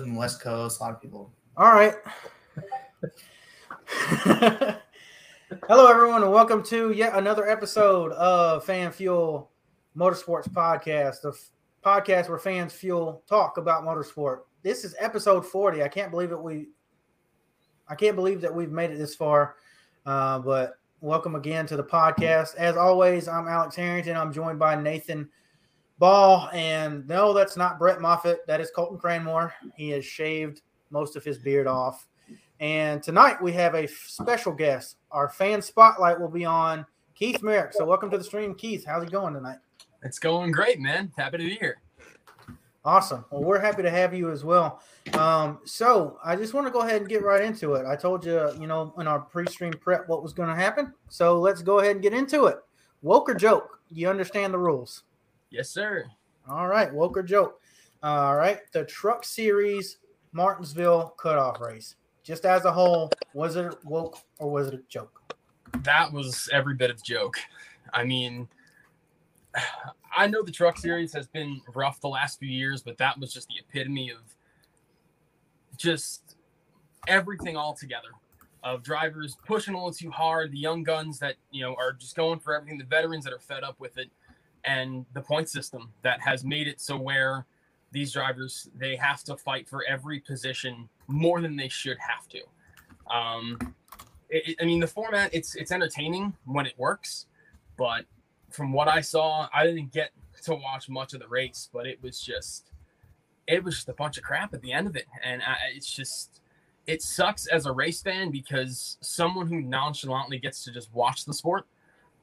live in the West Coast. A lot of people. All right. Hello, everyone, and welcome to yet another episode of Fan Fuel Motorsports Podcast, the f- podcast where fans fuel talk about motorsport. This is episode 40. I can't believe it. We, I can't believe that we've made it this far. Uh, but welcome again to the podcast. As always, I'm Alex Harrington. I'm joined by Nathan Ball, and no, that's not Brett Moffitt. That is Colton Cranmore. He has shaved most of his beard off. And tonight we have a special guest. Our fan spotlight will be on Keith Merrick. So welcome to the stream, Keith. How's it going tonight? It's going great, man. Happy to be here. Awesome. Well, we're happy to have you as well. Um, so I just want to go ahead and get right into it. I told you, you know, in our pre-stream prep what was going to happen. So let's go ahead and get into it. Woke or joke? You understand the rules? Yes, sir. All right, woke or joke. All right, the Truck Series Martinsville cutoff race. Just as a whole, was it woke or was it a joke? That was every bit of joke. I mean, I know the truck series has been rough the last few years, but that was just the epitome of just everything all together of drivers pushing a little too hard, the young guns that you know are just going for everything, the veterans that are fed up with it, and the point system that has made it so where these drivers they have to fight for every position more than they should have to. Um, it, I mean, the format it's it's entertaining when it works, but from what I saw, I didn't get to watch much of the race, but it was just it was just a bunch of crap at the end of it, and I, it's just it sucks as a race fan because someone who nonchalantly gets to just watch the sport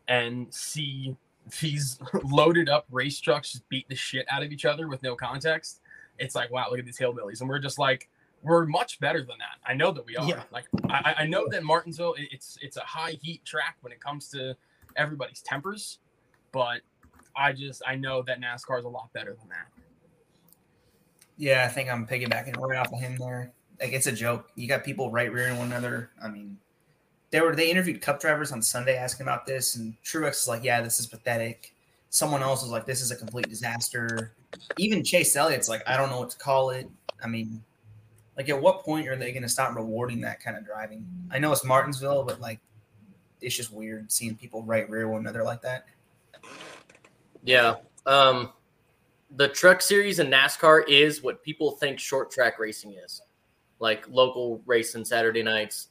and see these loaded up race trucks just beat the shit out of each other with no context. It's like, wow, look at these hillbillies. And we're just like, we're much better than that. I know that we are. Yeah. Like, I, I know that Martinsville, it's it's a high heat track when it comes to everybody's tempers, but I just I know that NASCAR is a lot better than that. Yeah, I think I'm piggybacking right off of him there. Like it's a joke. You got people right rearing one another. I mean, they were they interviewed Cup drivers on Sunday asking about this, and Truex is like, "Yeah, this is pathetic." Someone else was like, "This is a complete disaster." Even Chase Elliott's like, "I don't know what to call it." I mean, like, at what point are they going to stop rewarding that kind of driving? I know it's Martinsville, but like, it's just weird seeing people right rear one another like that. Yeah. Um, the truck series in NASCAR is what people think short track racing is, like local racing Saturday nights.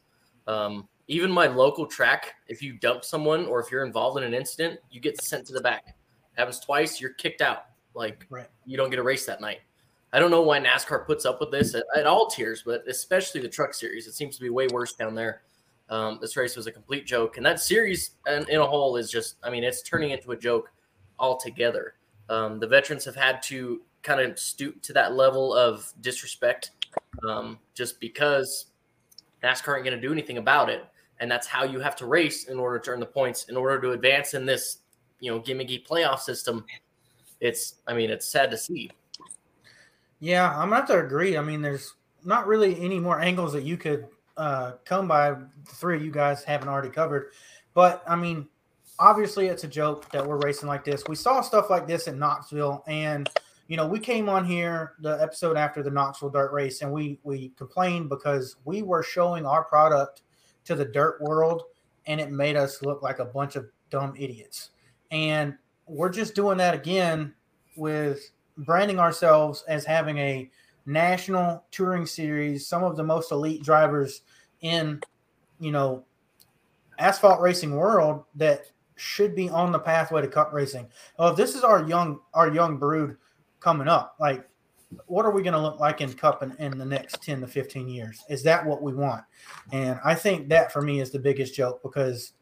Um, even my local track, if you dump someone or if you're involved in an incident, you get sent to the back. Happens twice, you're kicked out. Like Right. you don't get a race that night. I don't know why NASCAR puts up with this at, at all tiers, but especially the truck series. It seems to be way worse down there. Um, this race was a complete joke, and that series in, in a whole is just, I mean, it's turning into a joke altogether. Um, the veterans have had to kind of stoop to that level of disrespect um, just because NASCAR ain't going to do anything about it. And that's how you have to race in order to earn the points, in order to advance in this, you know, gimmicky playoff system. It's, I mean, it's sad to see. Yeah, I'm gonna have to agree. I mean, there's not really any more angles that you could uh, come by. The three of you guys haven't already covered, but I mean, obviously, it's a joke that we're racing like this. We saw stuff like this in Knoxville, and you know, we came on here the episode after the Knoxville dirt race, and we we complained because we were showing our product to the dirt world, and it made us look like a bunch of dumb idiots. And we're just doing that again with branding ourselves as having a national touring series, some of the most elite drivers in, you know, asphalt racing world that should be on the pathway to cup racing. Oh, if this is our young our young brood coming up. Like, what are we going to look like in cup in, in the next 10 to 15 years? Is that what we want? And I think that for me is the biggest joke because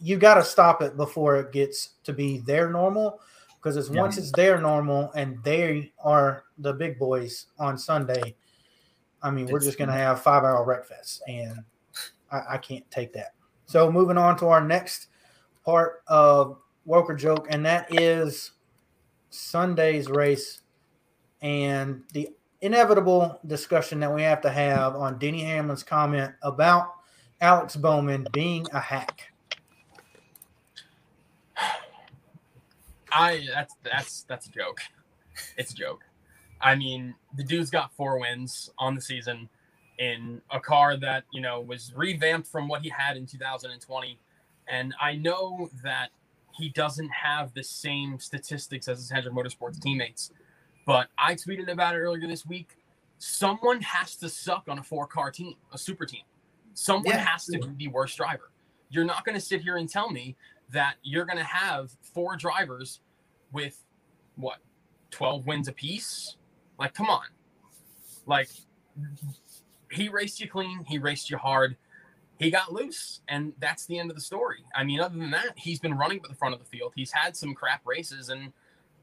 you got to stop it before it gets to be their normal because it's Yeah. once it's their normal and they are the big boys on Sunday. I mean, we're just going to have five hour wreck fest, and I, I can't take that. So, moving on to our next part of Woker Joke, and that is Sunday's race and the inevitable discussion that we have to have on Denny Hamlin's comment about Alex Bowman being a hack. I that's that's that's a joke. It's a joke. I mean, the dude's got four wins on the season in a car that, you know, was revamped from what he had in 2020. And I know that he doesn't have the same statistics as his Hendrick Motorsports teammates, but I tweeted about it earlier this week. Someone has to suck on a four car team, a super team. Someone Yeah. has to be the worst driver. You're not going to sit here and tell me that you're going to have four drivers with what 12 wins apiece like come on like he raced you clean he raced you hard he got loose and that's the end of the story i mean other than that he's been running at the front of the field he's had some crap races and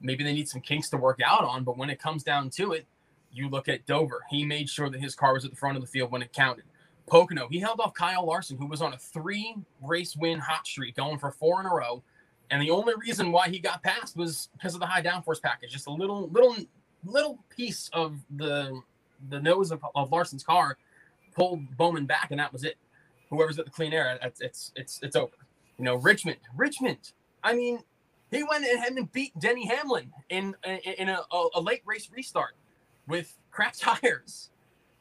maybe they need some kinks to work out on but when it comes down to it you look at dover he made sure that his car was at the front of the field when it counted Pocono, he held off Kyle Larson, who was on a three race win hot streak, going for four in a row. And the only reason why he got passed was because of the high downforce package. Just a little, little, little piece of the the nose of, of Larson's car pulled Bowman back, and that was it. Whoever's at the clean air, it's it's it's it's over. You know, Richmond, Richmond. I mean, he went ahead and beat Denny Hamlin in in, a, a, late race restart with cracked tires,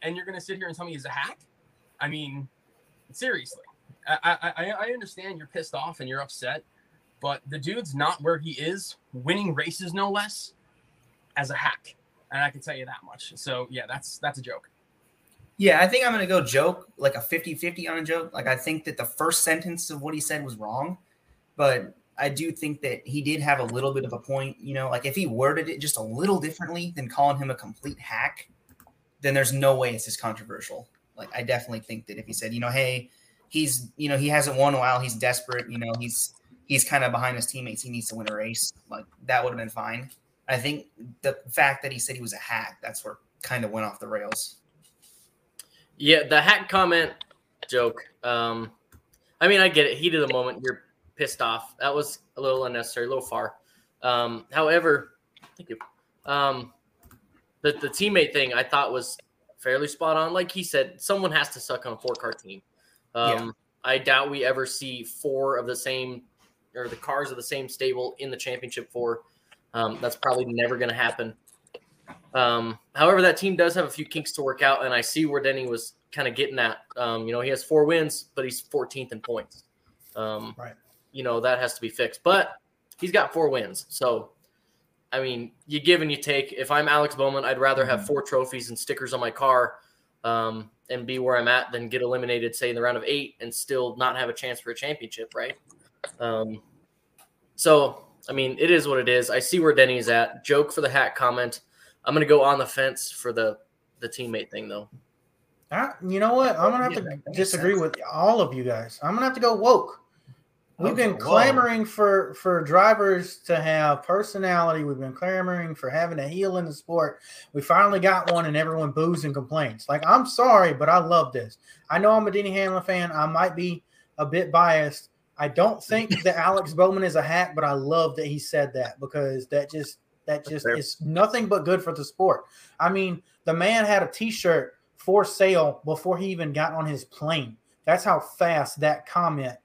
and you're gonna sit here and tell me he's a hack? I mean, seriously, I, I I understand you're pissed off and you're upset, but the dude's not where he is, winning races no less, as a hack, and I can tell you that much. So yeah, that's that's a joke. Yeah, I think I'm going to go joke, like a 50 50 on a joke. Like, I think that the first sentence of what he said was wrong, but I do think that he did have a little bit of a point. You know, like if he worded it just a little differently than calling him a complete hack, then there's no way it's as controversial. Like, I definitely think that if he said, you know, hey, he's, you know, he hasn't won a while, he's desperate, you know, he's, he's kind of behind his teammates, he needs to win a race, like that would have been fine. I think the fact that he said he was a hack, that's where kind of went off the rails. Yeah, the hack comment joke. Um, I mean, I get it. Heat of the moment, you're pissed off. That was a little unnecessary, a little far. Um, however, thank you. Um, the the teammate thing I thought was fairly spot on. Like he said, someone has to suck on a four car team. Um, Yeah. I doubt we ever see four of the same or the cars of the same stable in the championship four. Um, that's probably never going to happen. Um, however, that team does have a few kinks to work out, and I see where Denny was kind of getting at. Um, you know, he has four wins, but he's 14th in points. Um, Right. You know, that has to be fixed, but he's got four wins. So, I mean, you give and you take. If I'm Alex Bowman, I'd rather have four trophies and stickers on my car um, and be where I'm at than get eliminated, say, in the round of eight and still not have a chance for a championship, right? Um, so, I mean, it is what it is. I see where Denny's at. Joke for the hat comment. I'm going to go on the fence for the the teammate thing, though. I, you know what? I'm gonna have Yeah, to disagree sense. with all of you guys. I'm gonna have to go woke. We've been clamoring for for drivers to have personality. We've been clamoring for having a heel in the sport. We finally got one, and everyone boos and complains. Like, I'm sorry, but I love this. I know I'm a Denny Hamlin fan. I might be a bit biased. I don't think that Alex Bowman is a hack, but I love that he said that because that just that just is nothing but good for the sport. I mean, the man had a T-shirt for sale before he even got on his plane. That's how fast that comment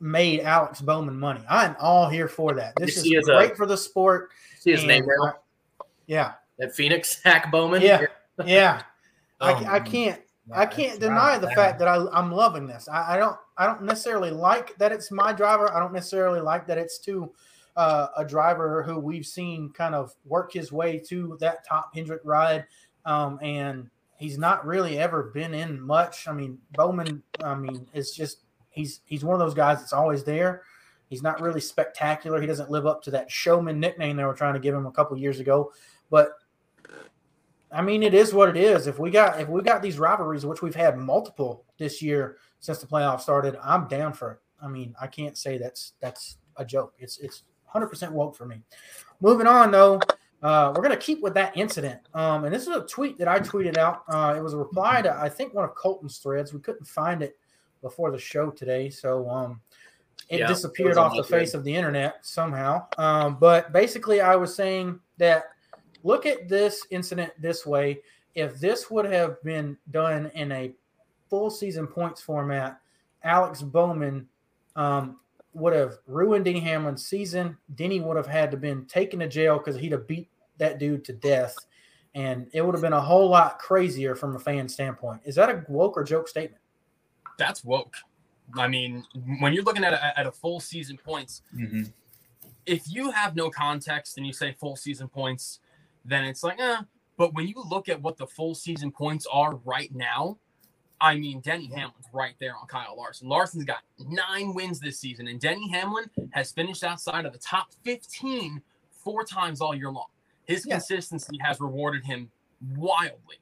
made Alex Bowman money. I'm all here for that. This is uh, great for the sport. See his name now yeah, That Phoenix, Hack Bowman. yeah, yeah. I, Oh, I can't I can't deny the fact that I, I'm loving this. I, I don't I don't necessarily like that it's my driver. I don't necessarily like that it's to uh, a driver who we've seen kind of work his way to that top Hendrick ride, um, and he's not really ever been in much. I mean, Bowman. I mean, it's just he's he's one of those guys that's always there. He's not really spectacular. He doesn't live up to that showman nickname they were trying to give him a couple years ago, but I mean, it is what it is. If we got if we got these rivalries, which we've had multiple this year since the playoffs started, I'm down for it. I mean, I can't say that's that's a joke. It's it's 100 percent woke for me. Moving on though, uh, we're gonna keep with that incident. Um, and this is a tweet that I tweeted out. Uh, it was a reply to I think one of Colton's threads. We couldn't find it before the show today, so um, it Yeah, disappeared on off the face of the internet somehow. Um, but basically, I was saying that look at this incident this way. If this would have been done in a full season points format, Alex Bowman um, would have ruined Denny Hamlin's season. Denny would have had to been taken to jail because he'd have beat that dude to death. and it would have been a whole lot crazier from a fan standpoint. Is that a woke or joke statement? That's woke. I mean, when you're looking at a, at a full season points, Mm-hmm. if you have no context and you say full season points, then it's like, eh. But when you look at what the full season points are right now, I mean, Denny Hamlin's right there on Kyle Larson. Larson's got nine wins this season, and Denny Hamlin has finished outside of the top 15 four times all year long. His Yeah. consistency has rewarded him wildly.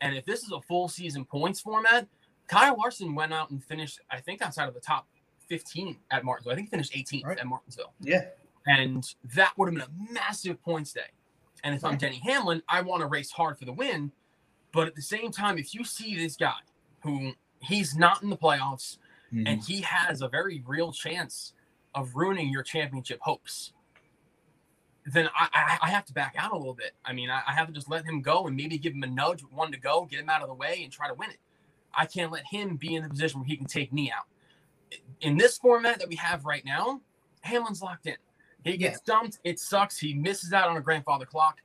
And if this is a full season points format, Kyle Larson went out and finished, I think, outside of the top 15 at Martinsville. I think he finished 18th Right. at Martinsville. Yeah. And that would have been a massive points day. And if I'm Denny Hamlin, I want to race hard for the win. But at the same time, if you see this guy who he's not in the playoffs Mhm. and he has a very real chance of ruining your championship hopes, then I, I, I have to back out a little bit. I mean, I, I have to just let him go and maybe give him a nudge one to go, get him out of the way, and try to win it. I can't let him be in the position where he can take me out. In this format that we have right now, Hamlin's locked in. He gets dumped. It sucks. He misses out on a grandfather clock,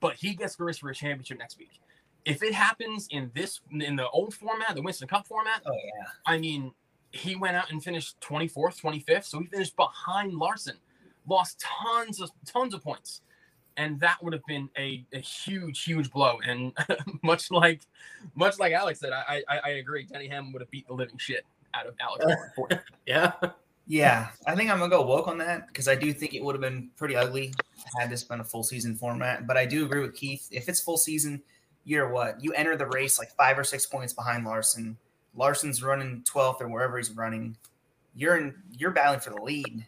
but he gets to race for a championship next week. If it happens in this in the old format, the Winston Cup format, oh yeah. I mean, he went out and finished 24th, 25th, so he finished behind Larson, lost tons of tons of points, and that would have been a, a huge, huge blow. And much like much like Alex said, I, I I agree. Denny Hamlin would have beat the living shit out of Alex. Albon. Yeah. Yeah, I think I'm gonna go woke on that because I do think it would have been pretty ugly had this been a full season format. But I do agree with Keith. If it's full season, you're what? You enter the race like five or six points behind Larson. Larson's running 12th or wherever he's running. You're in. You're battling for the lead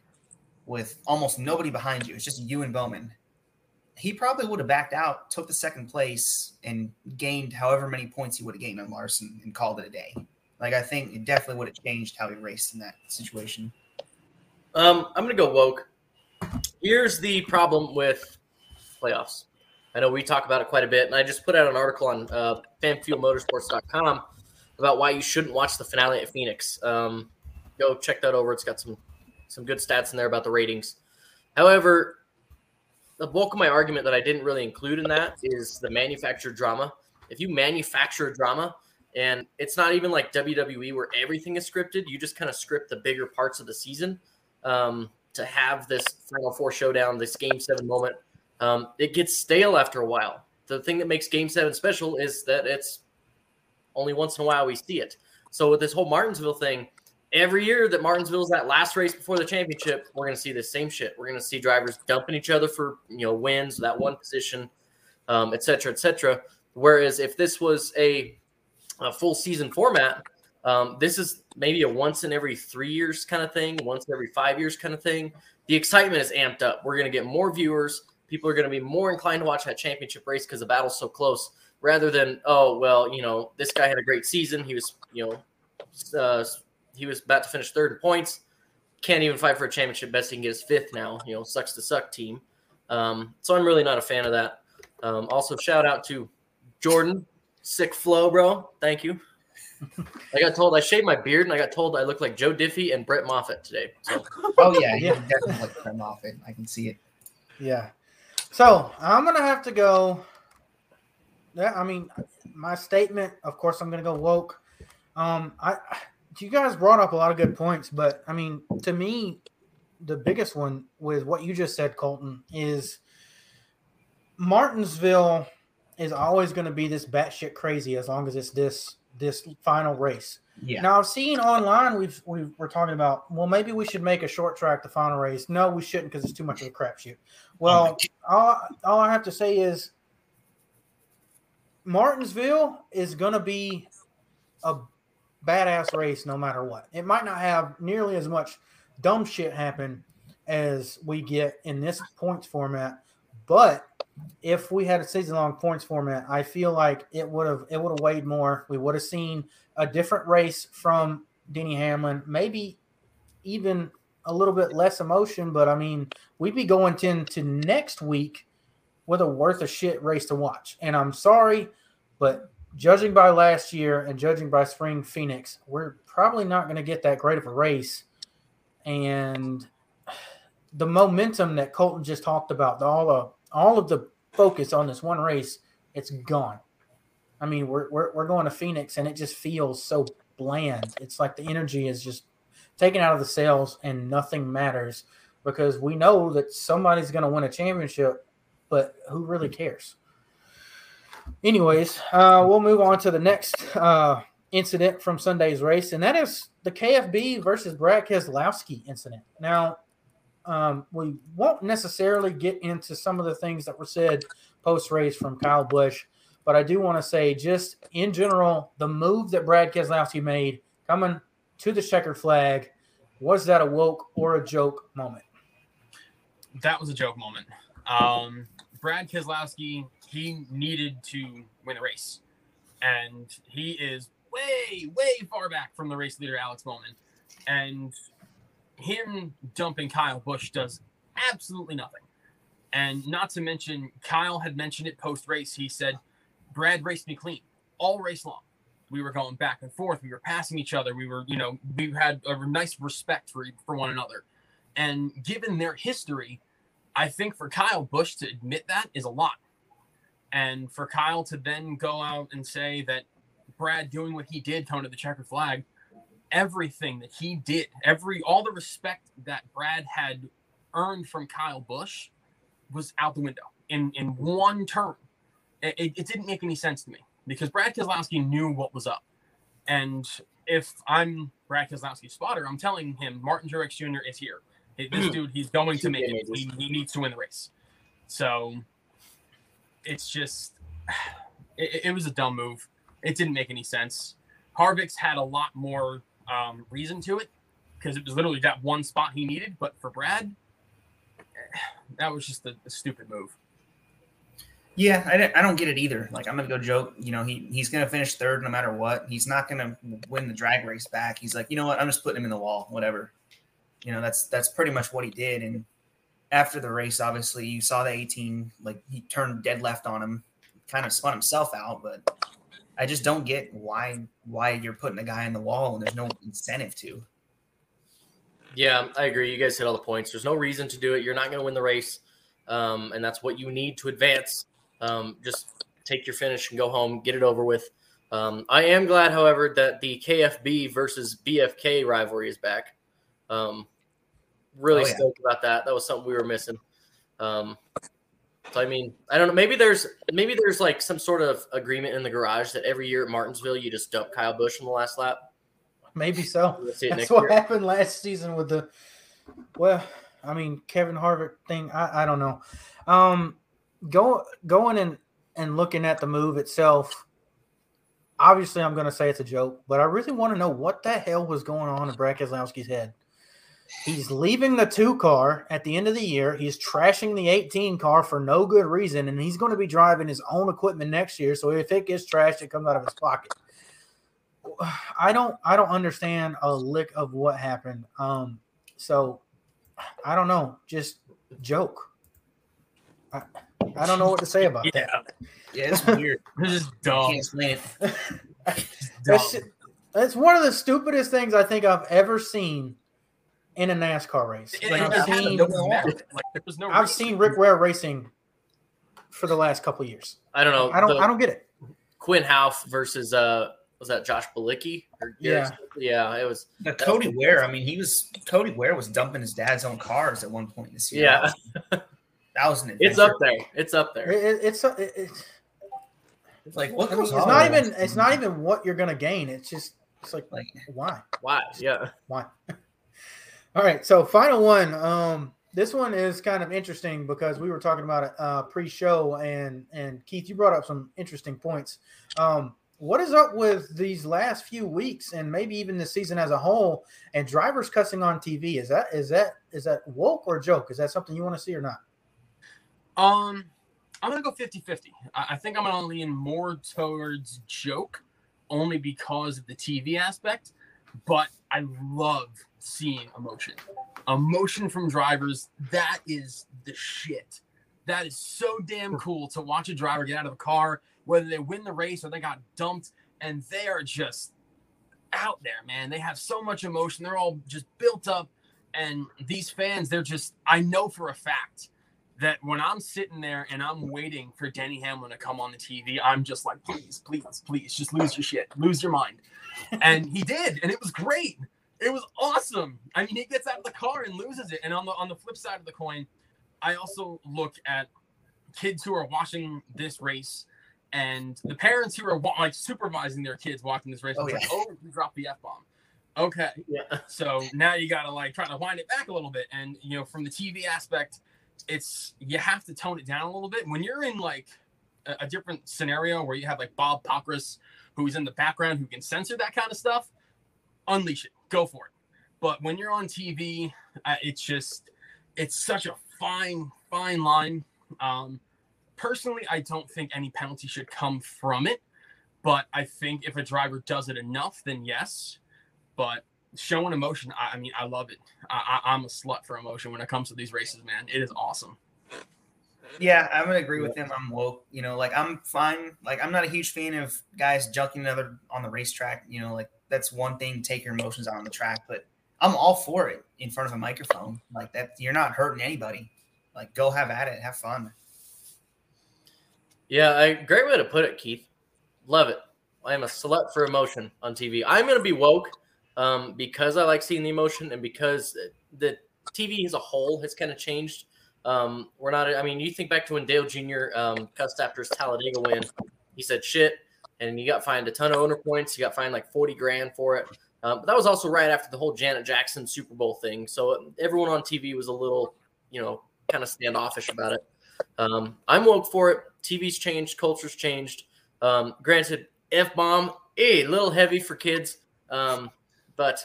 with almost nobody behind you. It's just you and Bowman. He probably would have backed out, took the second place, and gained however many points he would have gained on Larson and called it a day. Like I think it definitely would have changed how he raced in that situation. Um, I'm gonna go woke. Here's the problem with playoffs. I know we talk about it quite a bit, and I just put out an article on uh, fanfuelmotorsports.com about why you shouldn't watch the finale at Phoenix. Um, go check that over. It's got some some good stats in there about the ratings. However, the bulk of my argument that I didn't really include in that is the manufactured drama. If you manufacture drama, and it's not even like WWE where everything is scripted, you just kind of script the bigger parts of the season um, to have this Final Four showdown, this Game Seven moment. Um, it gets stale after a while. The thing that makes Game Seven special is that it's only once in a while we see it. So with this whole Martinsville thing, every year that Martinsville's that last race before the championship, we're going to see the same shit. We're going to see drivers dumping each other for you know wins, that one position, um, et cetera, et cetera. Whereas if this was a, a full season format, um, this is maybe a once in every three years kind of thing, once every five years kind of thing. The excitement is amped up. We're going to get more viewers. People are going to be more inclined to watch that championship race because the battle's so close, rather than oh well, you know this guy had a great season. He was you know uh, he was about to finish third in points. Can't even fight for a championship. Best he can get is fifth now. You know, sucks to suck team. Um, so I'm really not a fan of that. Um, also, shout out to Jordan, sick flow, bro. Thank you. I got told I shaved my beard, and I got told I look like Joe Diffie and Brett Moffitt today. So Oh yeah, Yeah. yeah, definitely like Brett Moffitt. I can see it. Yeah. So I'm gonna have to go. Yeah, I mean, my statement. Of course, I'm gonna go woke. Um, I you guys brought up a lot of good points, but I mean, to me, the biggest one with what you just said, Colton, is Martinsville is always going to be this batshit crazy as long as it's this this final race. Yeah. Now I've seen online we've we we're talking about well maybe we should make a short track the final race. No, we shouldn't because it's too much of a crapshoot. Well, all, all I have to say is Martinsville is going to be a badass race no matter what. It might not have nearly as much dumb shit happen as we get in this points format, but if we had a season long points format, I feel like it would have it would have weighed more. We would have seen a different race from Denny Hamlin, maybe even a little bit less emotion, but I mean, we'd be going into next week with a worth of shit race to watch. And I'm sorry, but judging by last year and judging by spring Phoenix, we're probably not going to get that great of a race. And the momentum that Colton just talked about, all of all of the focus on this one race It's gone. I mean, we're, we're, we're going to Phoenix and it just feels so bland. It's like the energy is just taken out of the sails and nothing matters because we know that somebody's going to win a championship, but who really cares? Anyways, uh, we'll move on to the next uh, incident from Sunday's race, and that is the KFB versus Brad Keselowski incident. Now, um, we won't necessarily get into some of the things that were said post race from Kyle Busch, but I do want to say, just in general, the move that Brad Keselowski made coming to the checkered flag was that a woke or a joke moment? That was a joke moment. Um, Brad Keselowski, he needed to win the race, and he is way, way far back from the race leader Alex Bowman, and him dumping Kyle Busch does absolutely nothing. And not to mention, Kyle had mentioned it post race. He said, Brad raced me clean all race long. We were going back and forth. We were passing each other. We were, you know, we had a nice respect for, for one another. And given their history, I think for Kyle Busch to admit that is a lot. And for Kyle to then go out and say that Brad doing what he did coming to the checkered flag everything that he did, every all the respect that Brad had earned from Kyle Busch was out the window in in one term. It, it, didn't make any sense to me because Brad Keselowski knew what was up, and if I'm Brad Keselowski's spotter, I'm telling him Martin Truex Jr. is here. This hmm. dude, he's going to make it. He, he needs to win the race. So it's just, it, it was a dumb move. It didn't make any sense. Harvick's had a lot more um, reason to it because it was literally that one spot he needed. But for Brad, that was just a, a stupid move. Yeah, I, I don't get it either. Like I'm gonna go joke. You know, he he's gonna finish third no matter what. He's not gonna win the drag race back. He's like, you know what? I'm just putting him in the wall. Whatever. You know, that's that's pretty much what he did. And after the race, obviously, you saw the 18 like he turned dead left on him, kind of spun himself out. But I just don't get why why you're putting a guy in the wall and there's no incentive to. Yeah, I agree. You guys hit all the points. There's no reason to do it. You're not going to win the race, um, and that's what you need to advance. Um, just take your finish and go home, get it over with. Um, I am glad, however, that the KFB versus BFK rivalry is back. Um, really oh, yeah. stoked about that. That was something we were missing. Um, so I mean, I don't know. Maybe there's maybe there's like some sort of agreement in the garage that every year at Martinsville you just dump Kyle Busch in the last lap. Maybe so. That's what year. happened last season with the. Well, I mean, Kevin Harvick thing. I, I don't know. Um, go going and and looking at the move itself. Obviously, I'm going to say it's a joke, but I really want to know what the hell was going on in Brad Keselowski's head. He's leaving the two car at the end of the year. He's trashing the 18 car for no good reason, and he's going to be driving his own equipment next year. So if it gets trashed, it comes out of his pocket. I don't I don't understand a lick of what happened. Um, so I don't know. Just joke. I, I don't know what to say about yeah. that. Yeah, it's weird. it's just dumb. That's, that's one of the stupidest things I think I've ever seen in a NASCAR race. Like I've seen, no no I've seen Rick Ware racing for the last couple years. I don't know. I don't. I don't get it. Quinn Houff versus uh was that Josh Bilicki? yeah, yeah, it was. The Cody was, Ware. I mean, he was Cody Ware was dumping his dad's own cars at one point this year. Yeah, that was an. Adventure. It's up there. It's up there. It, it's it, it's it's like what I mean, It's not even. It's not even what you're gonna gain. It's just. It's like, like why? Why? Yeah. Why? All right, so final one. Um, this one is kind of interesting because we were talking about it uh, pre-show, and and Keith, you brought up some interesting points. Um, what is up with these last few weeks, and maybe even the season as a whole, and drivers cussing on TV? Is that is that is that woke or joke? Is that something you want to see or not? Um, I'm gonna go 50-50. I, I think I'm gonna lean more towards joke, only because of the TV aspect. But I love seeing emotion. Emotion from drivers, that is the shit. That is so damn cool to watch a driver get out of a car, whether they win the race or they got dumped, and they are just out there, man. They have so much emotion. They're all just built up. And these fans, they're just, I know for a fact that when I'm sitting there and I'm waiting for Denny Hamlin to come on the TV, I'm just like, please, please, please, just lose your shit, lose your mind. And he did, and it was great. It was awesome. I mean, he gets out of the car and loses it. And on the on the flip side of the coin, I also look at kids who are watching this race and the parents who are like supervising their kids watching this race. Oh, yeah. like, oh, you dropped the f bomb. Okay, Yeah. so now you got to like try to wind it back a little bit. And you know, from the TV aspect, it's you have to tone it down a little bit when you're in like a, a different scenario where you have like Bob Pockrass who's in the background who can censor that kind of stuff. Unleash it, go for it. But when you're on TV, uh, it's just it's such a fine fine line. Um, personally, I don't think any penalty should come from it. But I think if a driver does it enough, then yes. But showing emotion, I, I mean, I love it. I, I, I'm a slut for emotion when it comes to these races, man. It is awesome. Yeah, I'm gonna agree with him. I'm woke. You know, like I'm fine. Like I'm not a huge fan of guys junking another on the racetrack. You know, like that's one thing. Take your emotions out on the track, but I'm all for it in front of a microphone. Like that, you're not hurting anybody. Like go have at it, have fun. Yeah, I, great way to put it, Keith. Love it. I am a slut for emotion on TV. I'm going to be woke um, because I like seeing the emotion and because the TV as a whole has kind of changed. Um, we're not, I mean, you think back to when Dale Jr. Um, cussed after his Talladega win. He said shit, and you got fined a ton of owner points. You got fined like 40 grand for it. Um, but that was also right after the whole Janet Jackson Super Bowl thing. So everyone on TV was a little, you know, kind of standoffish about it. Um, I'm woke for it. TV's changed, culture's changed. Um, granted, F bomb, a little heavy for kids, um, but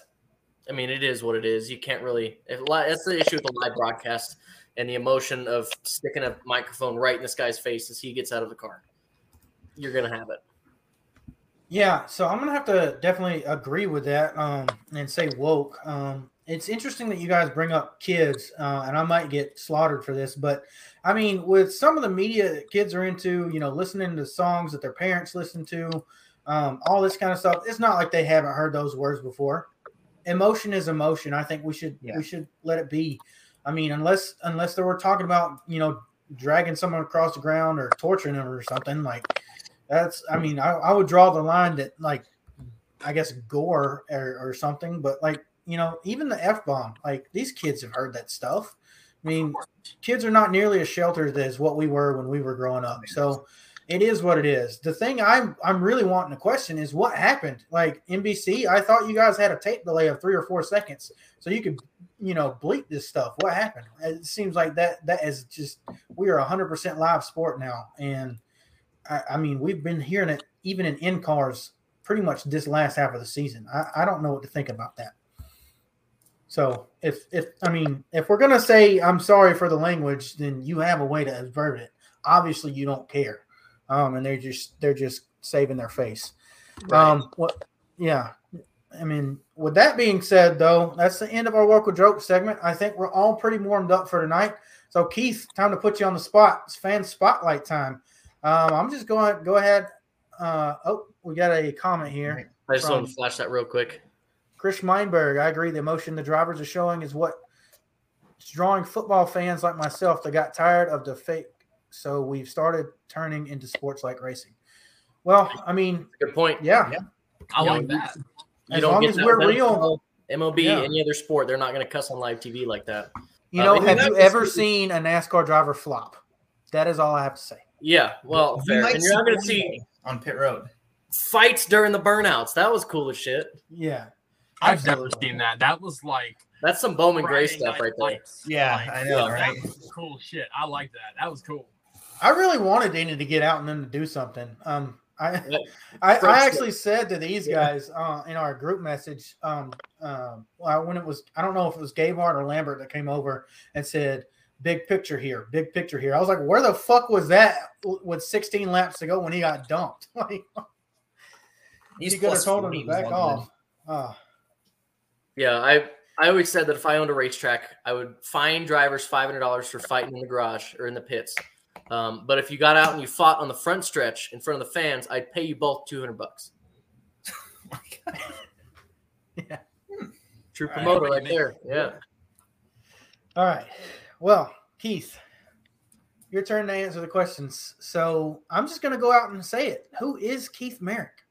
I mean, it is what it is. You can't really. That's the issue with the live broadcast and the emotion of sticking a microphone right in this guy's face as he gets out of the car. You're gonna have it. Yeah, so I'm gonna have to definitely agree with that um, and say woke. Um, it's interesting that you guys bring up kids, uh, and I might get slaughtered for this, but I mean, with some of the media that kids are into, you know, listening to songs that their parents listen to, um, all this kind of stuff. It's not like they haven't heard those words before. Emotion is emotion. I think we should Yeah. we should let it be. I mean, unless unless they were talking about you know dragging someone across the ground or torturing them or something like that's i mean I, I would draw the line that like i guess gore or, or something but like you know even the f-bomb like these kids have heard that stuff. I mean kids are not nearly as sheltered as what we were when we were growing up. So it is what it is. The thing i'm i'm really wanting to question is what happened. Like nbc i thought you guys had a tape delay of three or four seconds so you could you know bleep this stuff. What happened? It seems like that that is just we are 100% live sport now and I, I mean we've been hearing it even in in cars pretty much this last half of the season I, I don't know what to think about that so if if i mean if we're gonna say i'm sorry for the language then you have a way to avert it obviously you don't care um and they're just they're just saving their face um what yeah I mean, with that being said, though, that's the end of our local joke segment. I think we're all pretty warmed up for tonight. So, Keith, time to put you on the spot. It's fan spotlight time. Um, I'm just going to go ahead. Uh, oh, we got a comment here. I just want to flash that real quick. Chris Meinberg, I agree. The emotion the drivers are showing is what it's drawing football fans like myself that got tired of the fake. So we've started turning into sports like racing. Well, I mean, Good point. yeah, Yeah. I like that. You As don't long get as we're real. MLB, Yeah. any other sport, they're not going to cuss on live TV like that. you Uh, know, and have you ever seen a NASCAR driver flop? That is all I have to say. Yeah, well, You fair. might And you're not going to see on pit road. fights during the burnouts. That was cool as shit. Yeah. I've never seen that. That was like That's some Bowman Gray stuff right there. Lights. Yeah, Like, I know, that right? was cool shit. I like that. That was cool. I really wanted Dana to get out and then to do something. Um, I, I, I actually said to these guys uh, in our group message, um, um, when it was, I don't know if it was Gabehart or Lambert that came over and said, "Big picture here, big picture here." I was like, "Where the fuck was that with 16 laps to go when he got dumped?" like, He's he could have plus told him to back one off. Uh, Yeah, I I always said that if I owned a racetrack, I would fine drivers five hundred dollars for fighting in the garage or in the pits. Um, but if you got out and you fought on the front stretch in front of the fans, I'd pay you both two hundred bucks. yeah. True promoter what right there. Yeah. All right. Well, Keith, your turn to answer the questions. So I'm just gonna go out and say it. Who is Keith Merrick?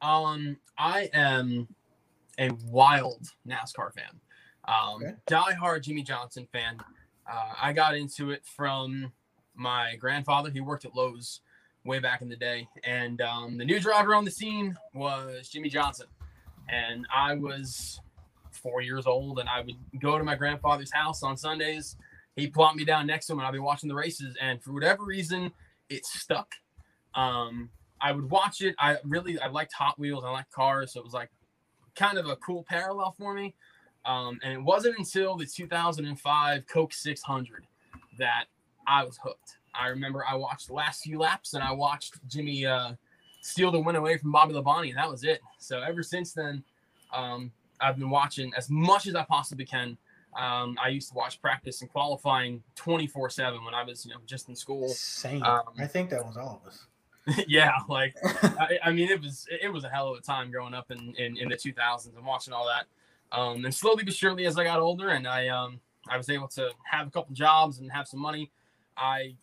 Um, I am a wild NASCAR fan. Um, Okay. diehard Jimmie Johnson fan. Uh, I got into it from my grandfather. He worked at Lowe's way back in the day, and um, the new driver on the scene was Jimmie Johnson. And I was four years old, and I would go to my grandfather's house on Sundays. He'd plop me down next to him, and I'd be watching the races. And for whatever reason, it stuck. Um, I would watch it. I really I liked Hot Wheels. I liked cars, so it was like kind of a cool parallel for me. Um, and it wasn't until the 2005 Coke 600 that I was hooked. I remember I watched the last few laps and I watched Jimmy uh, steal the win away from Bobby Labonte, and that was it. So ever since then, um, I've been watching as much as I possibly can. Um, I used to watch practice and qualifying 24 7 when I was, you know, just in school. Same. Um, I think that was all of us. yeah, like I, I mean, it was it was a hell of a time growing up in in, in the 2000s and watching all that. Um, and slowly but surely, as I got older and I um I was able to have a couple jobs and have some money, I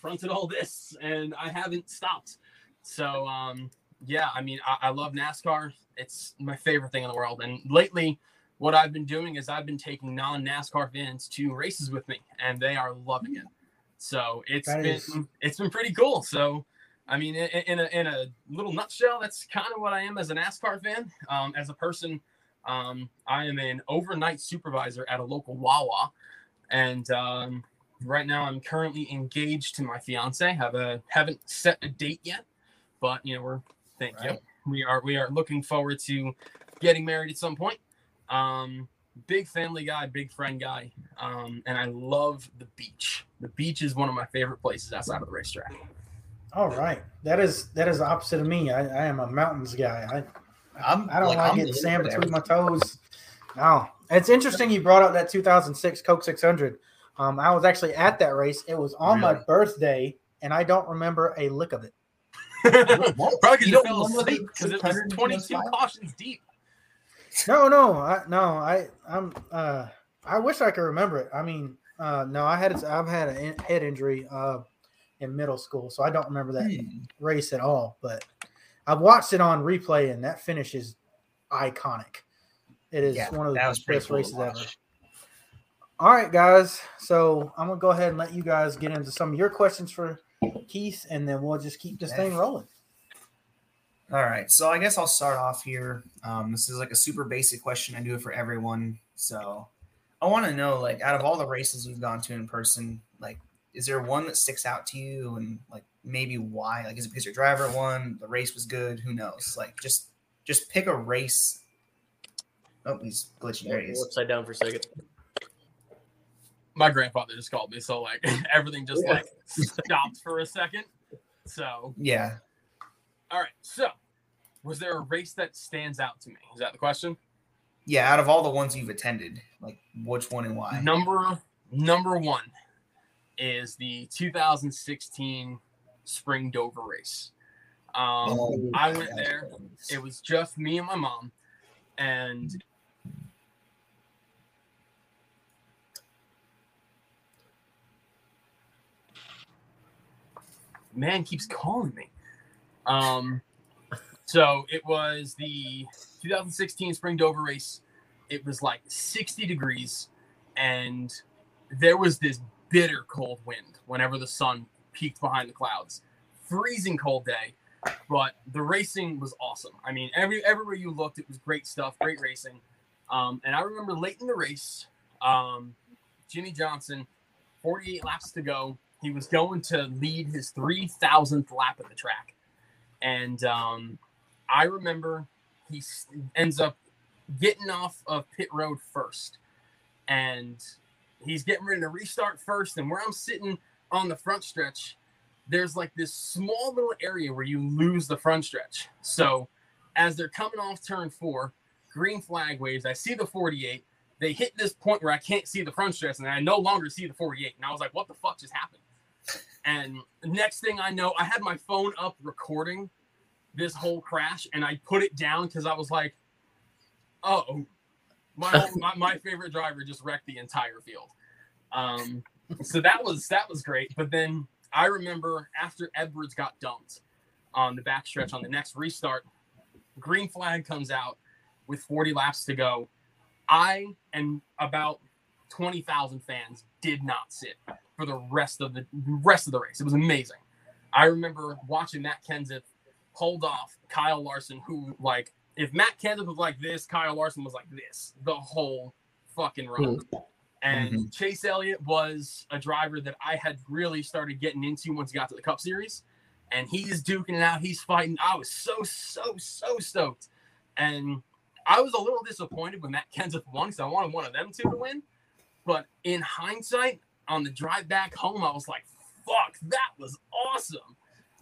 fronted all this and I haven't stopped. So um yeah, I mean, I, I love NASCAR. It's my favorite thing in the world. And lately, what I've been doing is I've been taking non NASCAR fans to races with me, and they are loving it. So it's That been is- it's been pretty cool. So I mean, in, in a in a little nutshell, that's kind of what I am as a NASCAR fan. Um, as a person, um, I am an overnight supervisor at a local Wawa, and um, right now I'm currently engaged to my fiance. Have a haven't set a date yet, but you know we're thank you. We are we are looking forward to getting married at some point. Um, big family guy, big friend guy, um, and I love the beach. The beach is one of my favorite places outside of the racetrack. All right. That is that is the opposite of me. I, I am a mountains guy. I I'm I don't like, I'm getting sand between my toes. No, it's interesting you brought up that 2006 Coke 600. Um, I was actually at that race. It was on my birthday, and I don't remember a lick of it. What? Probably You because you don't fell asleep because it was 22 miles? cautions deep. No, no, I, no. I I'm uh, I wish I could remember it. I mean, uh, no, I had I've had a in- head injury uh, in middle school, so I don't remember that Hmm. race at all. But I watched it on replay, and that finish is iconic. It is Yeah, one of the that was pretty best cool races ever. All right, guys. So I'm gonna go ahead and let you guys get into some of your questions for Keith, and then we'll just keep this thing rolling. All right, so I guess I'll start off here. Um, this is like a super basic question. I do it for everyone. So I want to know, like, out of all the races you've gone to in person, like, is there one that sticks out to you, and like maybe why? Like, is it because your driver won, the race was good? Who knows? Like, just just pick a race. Oh, he's glitching. There he is. Upside down for a second. My grandfather just called me, so like everything just Yeah. like stopped for a second. So, Yeah, all right. So, was there a race that stands out to me? Is that the question? yeah. Out of all the ones you've attended, like, which one and why? Number number one is the 2016 Spring Dover race. Um, Oh, I went there. It was just me and my mom, and man keeps calling me. Um, so it was the 2016 Spring Dover race. It was like 60 degrees, and there was this bitter cold wind whenever the sun peeked behind the clouds. Freezing cold day, but the racing was awesome. I mean, every everywhere you looked, it was great stuff, great racing. Um, and I remember late in the race, um, Jimmie Johnson, 48 laps to go. He was going to lead his 3,000th lap at the track. And um, I remember he ends up getting off of pit road first. And he's getting ready to restart first. And where I'm sitting on the front stretch, there's like this small little area where you lose the front stretch. So as they're coming off turn four, green flag waves. I see the 48. They hit this point where I can't see the front stretch, and I no longer see the 48. And I was like, what the fuck just happened? And next thing I know, I had my phone up recording this whole crash, and I put it down because I was like, oh, my, my my favorite driver just wrecked the entire field. Um, so that was that was great. But then I remember after Edwards got dumped on the backstretch on the next restart, green flag comes out with 40 laps to go. I and about 20,000 fans did not sit for the rest of the rest of the race. It was amazing. I remember watching Matt Kenseth hold off Kyle Larson, who like if Matt Kenseth was like this, Kyle Larson was like this the whole fucking run. And Mm-hmm. Chase Elliott was a driver that I had really started getting into once he got to the Cup Series. And he's duking it out. He's fighting. I was so, so, so stoked. And I was a little disappointed when Matt Kenseth won because I wanted one of them two to win. But in hindsight, on the drive back home, I was like, fuck, that was awesome.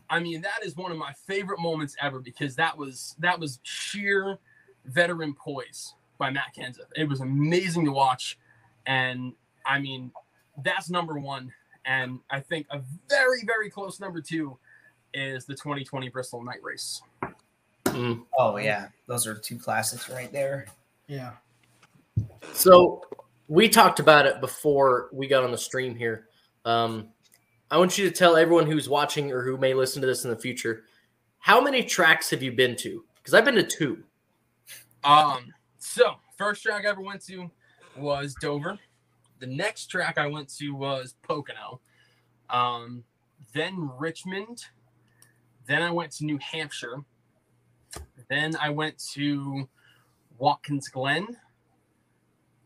I mean, that is one of my favorite moments ever because that was that was sheer veteran poise by Matt Kenseth. It was amazing to watch. And I mean, that's number one. And I think a very, very close number two is the 2020 Bristol Night Race. Mm. Oh yeah, those are two classics right there. Yeah. So we talked about it before we got on the stream here. Um, I want you to tell everyone who's watching or who may listen to this in the future, how many tracks have you been to? Because I've been to two. Um, so first track I ever went to was Dover. The next track I went to was Pocono. Um, then Richmond. Then I went to New Hampshire. Then I went to Watkins Glen.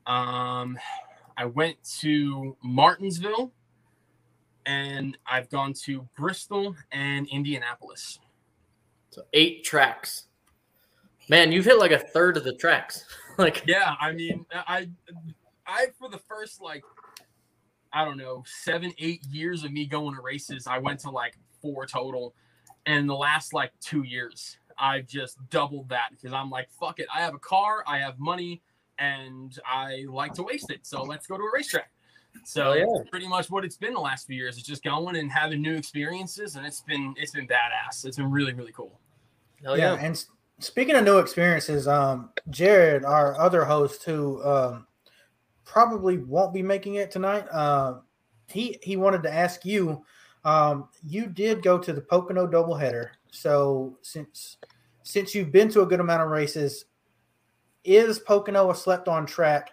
Um, I went to Martinsville, and I've gone to Bristol and Indianapolis. So eight tracks. Man, you've hit like a third of the tracks. like Yeah, I mean, I, I for the first like, I don't know, seven, eight years of me going to races, I went to like four total, and the last like two years, I've just doubled that because I'm like, fuck it, I have a car, I have money, and I like to waste it, so let's go to a racetrack. So Oh, yeah. that's pretty much what it's been the last few years. It's just going and having new experiences, and it's been it's been badass. It's been really really cool. hell yeah. yeah. And speaking of new experiences, um, Jared, our other host, who um, probably won't be making it tonight, uh, he he wanted to ask you. Um, you did go to the Pocono doubleheader, so since since you've been to a good amount of races, is Pocono a slept on track,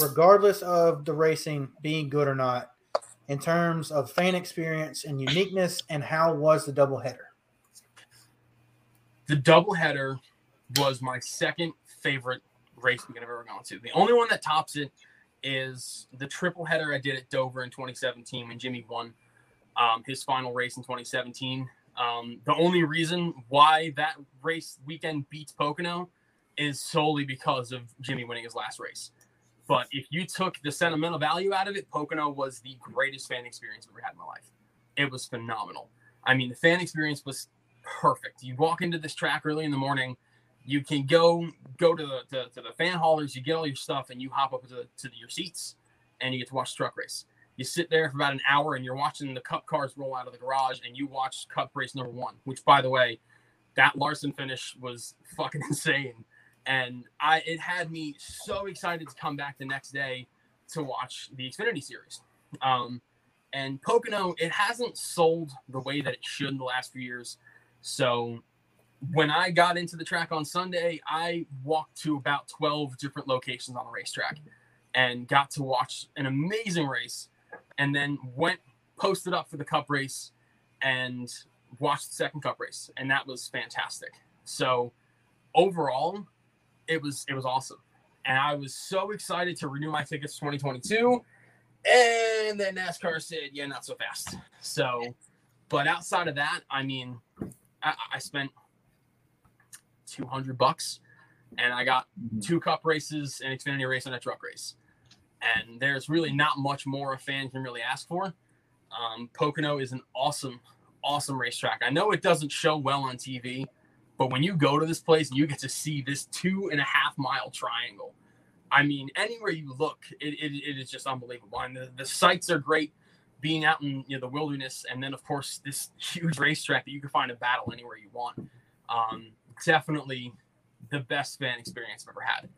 regardless of the racing being good or not, in terms of fan experience and uniqueness, and how was the doubleheader? the doubleheader was my second favorite race weekend I've ever gone to. The only one that tops it is the triple header I did at Dover in 2017 when Jimmie won um, his final race in 2017. Um, the only reason why that race weekend beats Pocono is solely because of Jimmie winning his last race. But if you took the sentimental value out of it, Pocono was the greatest fan experience I've ever had in my life. It was phenomenal. I mean, the fan experience was perfect. You walk into this track early in the morning, you can go go to the to, to the fan haulers, you get all your stuff, and you hop up to, the, to your seats, and you get to watch the truck race. You sit there for about an hour, and you're watching the Cup cars roll out of the garage, and you watch Cup race number one. Which, by the way, that Larson finish was fucking insane, and I it had me so excited to come back the next day to watch the Xfinity series. Um, and Pocono, it hasn't sold the way that it should in the last few years. So when I got into the track on Sunday, I walked to about 12 different locations on the racetrack and got to watch an amazing race and then went posted up for the cup race and watched the second cup race and that was fantastic. So overall it was it was awesome. And I was so excited to renew my tickets for 2022 and then NASCAR said, "Yeah, not so fast." So, but outside of that, I mean, I, I spent two hundred bucks, and I got two Cup races, an Xfinity race, and a truck race. And there's really not much more a fan can really ask for. Um, Pocono is an awesome, awesome racetrack. I know it doesn't show well on TV, but when you go to this place and you get to see this two and a half mile triangle, I mean, anywhere you look, it, it, it is just unbelievable. And the, the sights are great being out in you know, the wilderness. And then, of course, this huge racetrack that you can find a battle anywhere you want. Um, definitely the best fan experience I've ever had.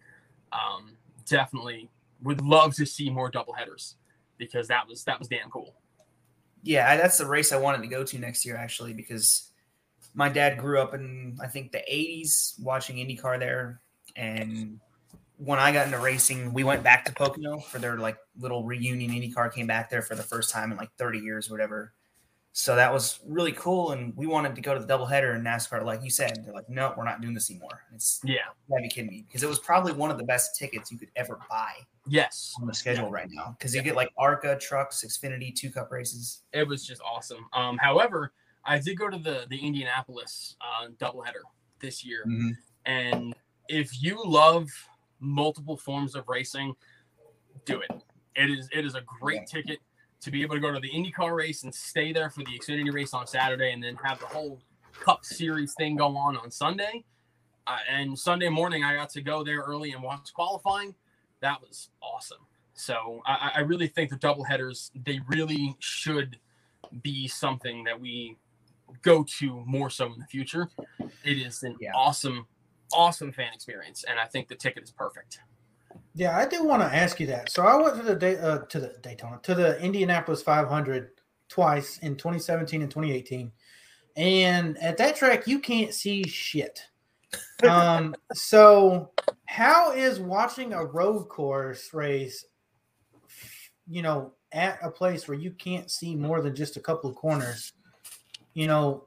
Um, definitely would love to see more double headers because that was that was damn cool. Yeah, that's the race I wanted to go to next year actually because my dad grew up in I think the 80s watching IndyCar there and when I got into racing, we went back to Pocono for their like little reunion. IndyCar came back there for the first time in like 30 years or whatever. So that was really cool. And we wanted to go to the doubleheader in NASCAR. Like you said, they're like, no, we're not doing this anymore. It's Yeah. you gotta be kidding me. Because it was probably one of the best tickets you could ever buy Yes. on the schedule right now. Because you get like ARCA trucks, Xfinity, two cup races. It was just awesome. Um, however, I did go to the the Indianapolis uh, doubleheader this year, and if you love multiple forms of racing, do it. It is it is a great ticket to be able to go to the IndyCar race and stay there for the Xfinity race on Saturday, and then have the whole Cup Series thing go on on Sunday. Uh, and Sunday morning, I got to go there early and watch qualifying. That was awesome. So I, I really think the double headers they really should be something that we go to more so in the future. It is an Yeah. awesome, awesome fan experience, and I think the ticket is perfect. Yeah, I do want to ask you that. So I went to the Day, uh, to the Daytona to the Indianapolis 500 twice in 2017 and 2018, and at that track you can't see shit. Um, so how is watching a road course race, you know, at a place where you can't see more than just a couple of corners, you know,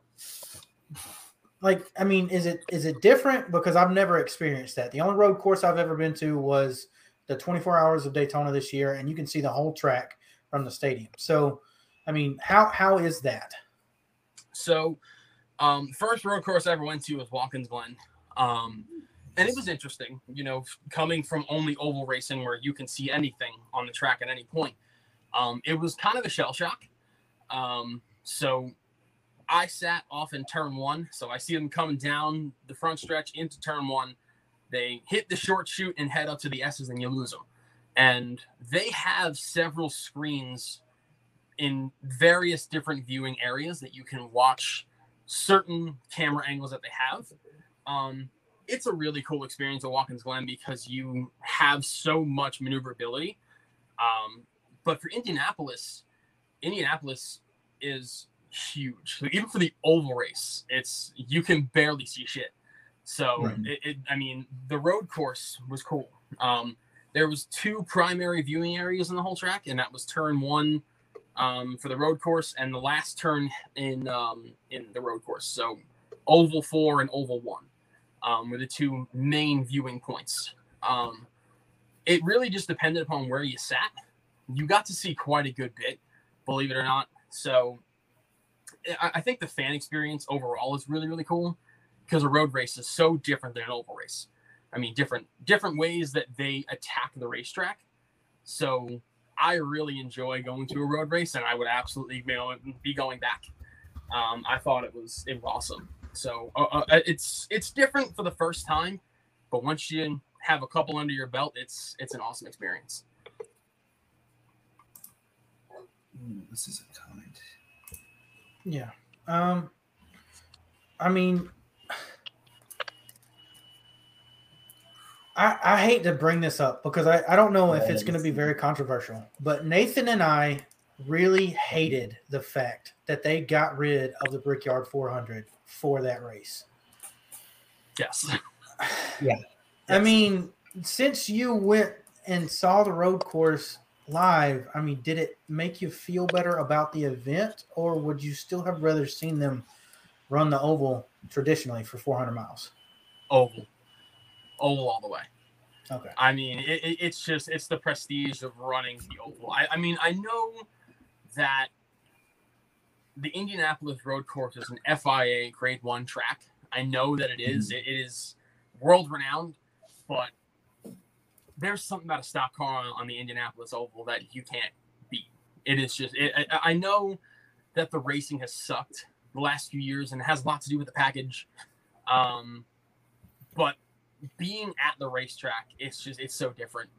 like I mean, is it is it different? Because I've never experienced that. The only road course I've ever been to was the 24 hours of Daytona this year, and you can see the whole track from the stadium. So, I mean, how how is that? So, um, first road course I ever went to was Watkins Glen, um, and it was interesting. You know, coming from only oval racing where you can see anything on the track at any point, um, it was kind of a shell shock. Um, so, I sat off in turn one, so I see them coming down the front stretch into turn one. They hit the short chute and head up to the S's, and you lose them. And they have several screens in various different viewing areas that you can watch certain camera angles that they have. Um, it's a really cool experience at Watkins Glen because you have so much maneuverability. Um, but for Indianapolis, Indianapolis is huge. Like, even for the oval race, it's you can barely see shit. So Right. it, it, I mean, the road course was cool. Um, there was two primary viewing areas in the whole track, and that was turn one um, for the road course and the last turn in um, in the road course. So oval four and oval one um, were the two main viewing points. Um, it really just depended upon where you sat. You got to see quite a good bit, believe it or not. So I, think the fan experience overall is really really cool because a road race is so different than an oval race. I mean, different different ways that they attack the racetrack. So I really enjoy going to a road race, and I would absolutely be going, back. Um, I thought it was it was awesome. So uh, uh, it's it's different for the first time, but once you have a couple under your belt, it's it's an awesome experience. This is a comment. Yeah. Um I mean I, I hate to bring this up because I, I don't know if it's going to be very controversial, but Nathan and I really hated the fact that they got rid of the Brickyard 400 for that race. Yes. Yeah. I mean, since you went and saw the road course live, I mean, did it make you feel better about the event, or would you still have rather seen them run the oval traditionally for 400 miles? Oval, oval all the way. Okay. I mean, it, it, it's just it's the prestige of running the oval. I, I mean, I know that the Indianapolis Road Course is an FIA Grade One track. I know that it is. Mm-hmm. It, it is world renowned, but there's something about a stock car on, on the Indianapolis Oval that you can't beat. It is just. It, I, I know that the racing has sucked the last few years, and it has a lot to do with the package. Um, but being at the racetrack, it's just it's so different.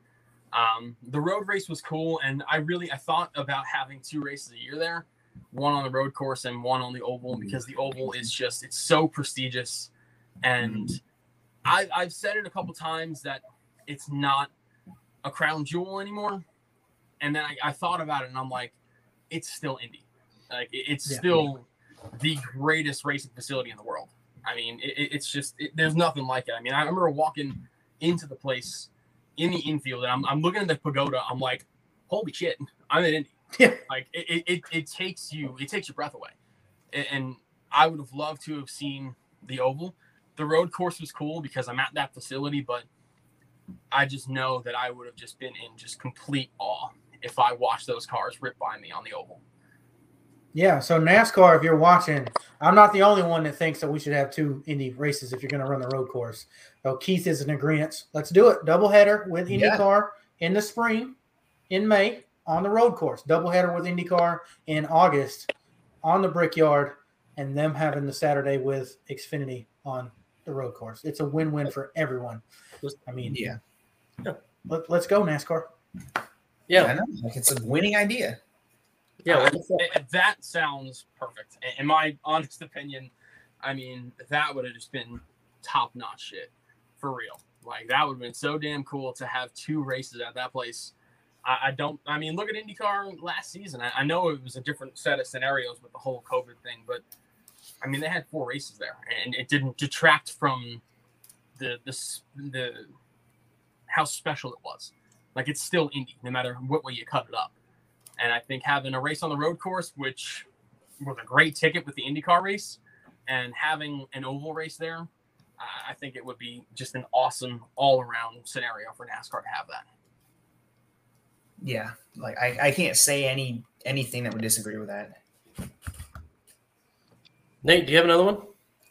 Um, the road race was cool, and I really I thought about having two races a year there, one on the road course and one on the oval because the oval is just it's so prestigious, and I, I've said it a couple times that it's not a crown jewel anymore. and then I, I thought about it, and I'm like, it's still Indy. Like it- it's Yeah. still the greatest racing facility in the world. I mean, it, it- it's just it, there's nothing like it. I mean, I remember walking into the place in the infield, and I'm, I'm looking at the pagoda. I'm like, holy shit, I'm in Indy. Yeah. Like it, it, it, takes you it takes your breath away. And I would have loved to have seen the oval. The road course was cool because I'm at that facility, but I just know that I would have just been in just complete awe if I watched those cars rip by me on the oval. Yeah, so NASCAR, if you're watching, I'm not the only one that thinks that we should have two Indy races if you're going to run the road course. So Keith is in agreement. Let's do it. Doubleheader with Yeah. IndyCar in the spring, in May on the road course. Doubleheader with IndyCar in August on the Brickyard, and them having the Saturday with Xfinity on the road course. It's a win-win for everyone. I mean, Yeah. let, let's go NASCAR. Yeah, I know. Like it's a winning idea. yeah. Uh, well, eh, that sounds perfect. In- In my honest opinion, I mean, that would have just been top notch shit for real. Like, that would have been so damn cool to have two races at that place. I, I don't, I mean, look at IndyCar last season. I, I know it was a different set of scenarios with the whole COVID thing, but I mean, they had four races there and it didn't detract from the, the, the, how special it was. Like, it's still Indy, no matter what way you cut it up. And I think having a race on the road course, which was a great ticket with the IndyCar race, and having an oval race there, I- I think it would be just an awesome all around scenario for NASCAR to have that. Yeah. Like I, I can't say any anything that would disagree with that. Nate, do you have another one?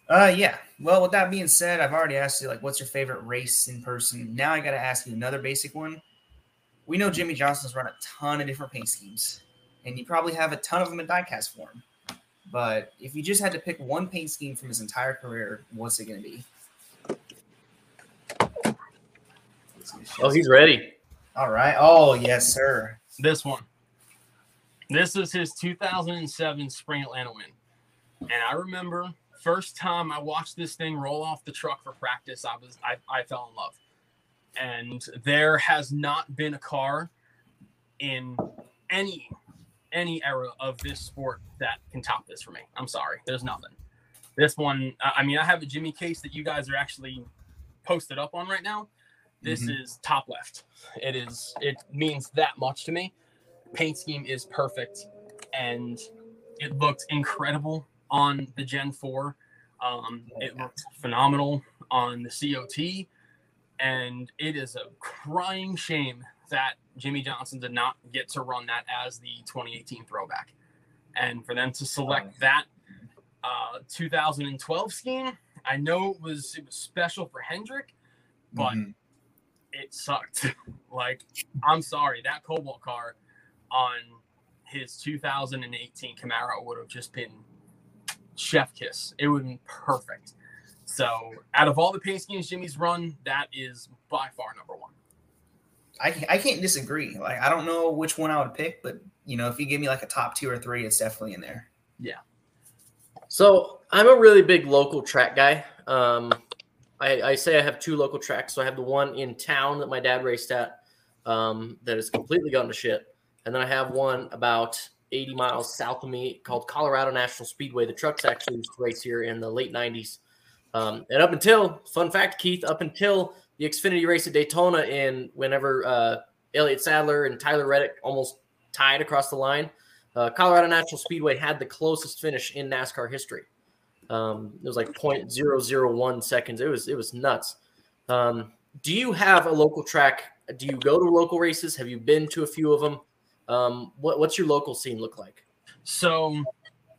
Uh yeah. Well, with that being said, I've already asked you like what's your favorite race in person. Now I gotta ask you another basic one. We know Jimmie Johnson's run a ton of different paint schemes, and you probably have a ton of them in diecast form. But if you just had to pick one paint scheme from his entire career, what's it gonna be? Oh, he's ready. all right. Oh yes, sir. This one. This is his 2007 Spring Atlanta win. And I remember first time I watched this thing roll off the truck for practice, I was I, I fell in love. And there has not been a car in any any era of this sport that can top this for me. I'm sorry. There's nothing. This one, I I mean, I have a Jimmie case that you guys are actually posted up on right now. This mm-hmm. is top left. It is. It means that much to me. Paint scheme is perfect, and it looked incredible on the Gen Four. Um, it looked phenomenal on the COT, and it is a crying shame that Jimmie Johnson did not get to run that as the 2018 throwback, and for them to select that uh, 2012 scheme. I know it was it was special for Hendrick, but Mhm. it sucked. like, I'm sorry, that Cobalt car on his 2018 Camaro would have just been chef kiss. It would have been perfect. So, out of all the paint schemes Jimmie's run, that is by far number one. I, I can't disagree. Like I don't know which one I would pick, but you know, if you give me like a top two or three, it's definitely in there. Yeah. So I'm a really big local track guy. Um, I, I say I have two local tracks. So I have the one in town that my dad raced at um, that has completely gone to shit. And then I have one about 80 miles south of me called Colorado National Speedway. The trucks actually used to race here in the late 90s. Um, and up until, fun fact, Keith, up until the Xfinity race at Daytona in whenever uh, Sadler and Tyler Reddick almost tied across the line, uh, Colorado National Speedway had the closest finish in NASCAR history. Um, it was like 0.001 seconds. It was it was nuts. Um, do you have a local track? Do you go to local races? Have you been to a few of them? Um, what, what's your local scene look like? So,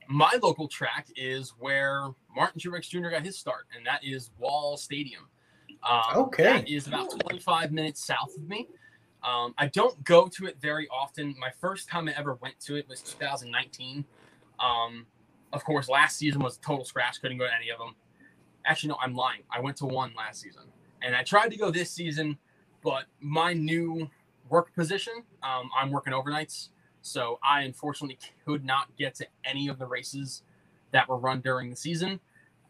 my local track is where Martin Truex Jr. got his start, and that is Wall Stadium. Um, Okay. That is about 25 minutes south of me. Um, I don't go to it very often. My first time I ever went to it was 2019. Um, of course, last season was a total scratch. Couldn't go to any of them. Actually, no, I'm lying. I went to one last season, and I tried to go this season, but my new work position, um, I'm working overnights, so I unfortunately could not get to any of the races that were run during the season.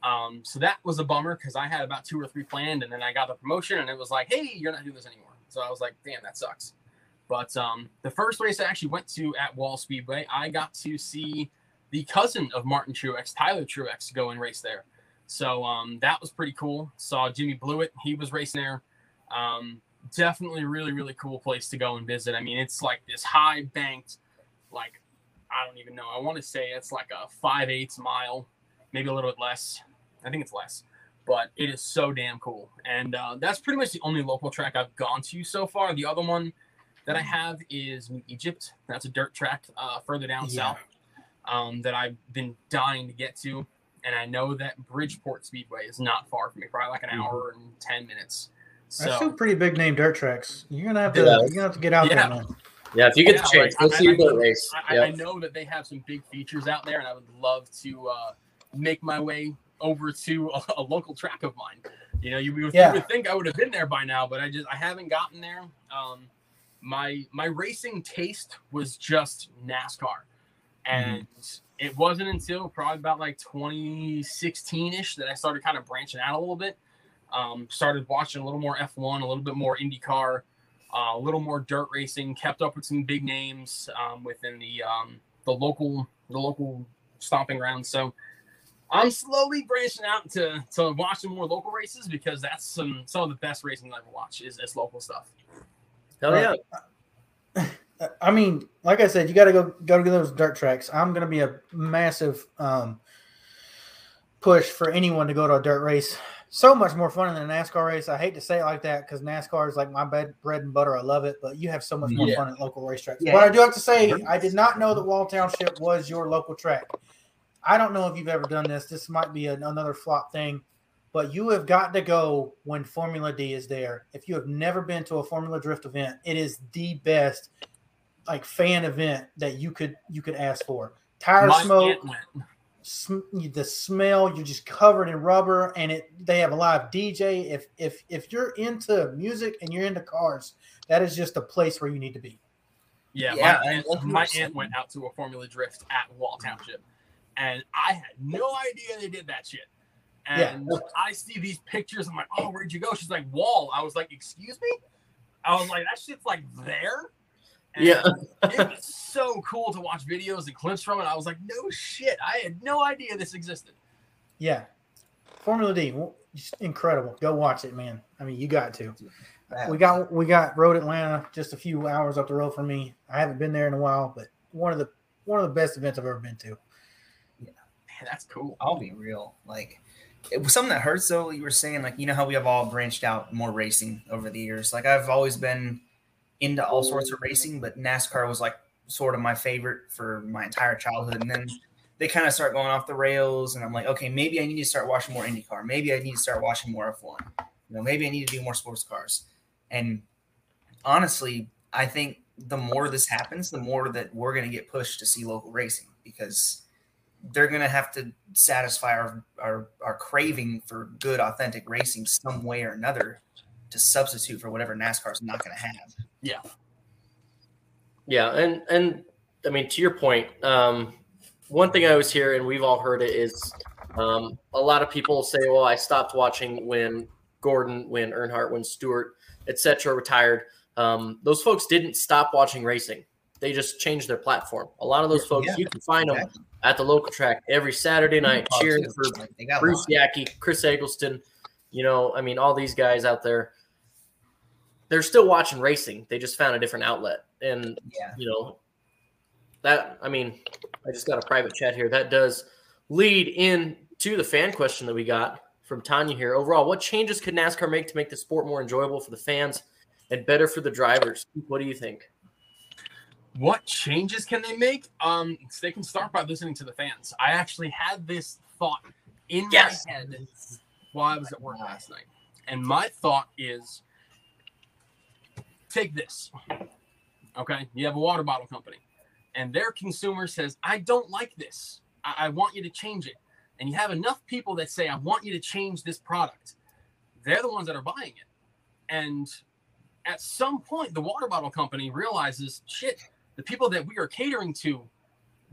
Um, so that was a bummer because I had about two or three planned, and then I got the promotion, and it was like, hey, you're not doing this anymore. So I was like, damn, that sucks. But um, the first race I actually went to at Wall Speedway, I got to see the cousin of Martin Truex, Tyler Truex, go and race there. So um, that was pretty cool. Saw Jimmy Blewett, he was racing there. Um, definitely really, really cool place to go and visit. I mean, it's like this high banked, like, I don't even know. I want to say it's like a five eighths mile, maybe a little bit less. I think it's less, but it is so damn cool. And uh, that's pretty much the only local track I've gone to so far. The other one that I have is New Egypt. That's a dirt track uh, further down Yeah. south um, that I've been dying to get to. And I know that Bridgeport Speedway is not far from me, probably like an Mhm. hour and 10 minutes. That's two pretty big name dirt tracks. You're gonna have to Yeah. you're gonna have to get out Yeah. there, man. Yeah, if you get Yeah, the chance, like, go I- see I- a dirt race. I, I know that they have some big features out there, and I would love to uh, make my way over to a, a local track of mine. You know, you, would- Yeah. you would think I would have been there by now, but I just I haven't gotten there. Um, my my racing taste was just NASCAR, and it wasn't until probably about like 2016 ish that I started kind of branching out a little bit. Um, started watching a little more F1, a little bit more IndyCar, uh, a little more dirt racing. Kept up with some big names um, within the um, the local the local stomping grounds. So I'm slowly branching out to to watching more local races because that's some some of the best racing I ever watch is, is local stuff. Hell yeah. I mean, like I said, you got to go go to those dirt tracks. I'm going to be a massive um, push for anyone to go to a dirt race. So much more fun than a NASCAR race. I hate to say it like that because NASCAR is like my bed, bread and butter. I love it, but you have so much more Yeah. fun at local racetracks. Yeah. But I do have to say, I did not know that Wall Township was your local track. I don't know if you've ever done this. This might be an, another flop thing, but you have got to go when Formula D is there. If you have never been to a Formula Drift event, it is the best like fan event that you could you could ask for. Tire My smoke, aunt went. sm- the smell, you're just covered in rubber, and it they have a live DJ. If if if you're into music and you're into cars, that is just a place where you need to be. Yeah, Yeah, my, aunt, like my aunt went out to a Formula Drift at Wall Township, and I had no idea they did that shit. Yeah. And I see these pictures. I'm like, oh, where'd you go? She's like, Wall. I was like, excuse me. I was like, that shit's like there. And Yeah. it was so cool to watch videos and clips from it. I was like, no shit. I had no idea this existed. Yeah, Formula D, just incredible. Go watch it, man. I mean, you got to. We got we got Road Atlanta just a few hours up the road from me. I haven't been there in a while, but one of the one of the best events I've ever been to. Yeah, man, that's cool. I'll be real. Like it was something that hurts though. You were saying like you know how we have all branched out more racing over the years. Like I've always been into all sorts of racing, but NASCAR was like sort of my favorite for my entire childhood. And then they kind of start going off the rails, and I'm like, okay, maybe I need to start watching more IndyCar. Maybe I need to start watching more F1. You know, maybe I need to do more sports cars. And honestly, I think the more this happens, the more that we're going to get pushed to see local racing because they're going to have to satisfy our, our our craving for good, authentic racing some way or another to substitute for whatever NASCAR's not going to have. Yeah, Yeah, and and I mean to your point, um, one thing I always hear, and we've all heard it, is um, a lot of people say, "Well, I stopped watching when Gordon, when Earnhardt, when Stewart, etc., retired." Um, those folks didn't stop watching racing; they just changed their platform. A lot of those folks, Yeah, you can find them at the local track every Saturday night, cheering for Like, they got a Bruce lot. Yackey, Chris Eggleston, you know, I mean, all these guys out there, they're still watching racing. They just found a different outlet. And, Yeah. you know, that, I mean, I just got a private chat here. That does lead in to the fan question that we got from Tanya here. Overall, what changes could NASCAR make to make the sport more enjoyable for the fans and better for the drivers? What do you think? What changes can they make? Um, they can start by listening to the fans. I actually had this thought in Yes. my head while I was at work last night, and my thought is: take this. Okay, you have a water bottle company, and their consumer says, "I don't like this. I, I want you to change it." And you have enough people that say, "I want you to change this product." They're the ones that are buying it, and at some point, the water bottle company realizes, "Shit." the people that we are catering to,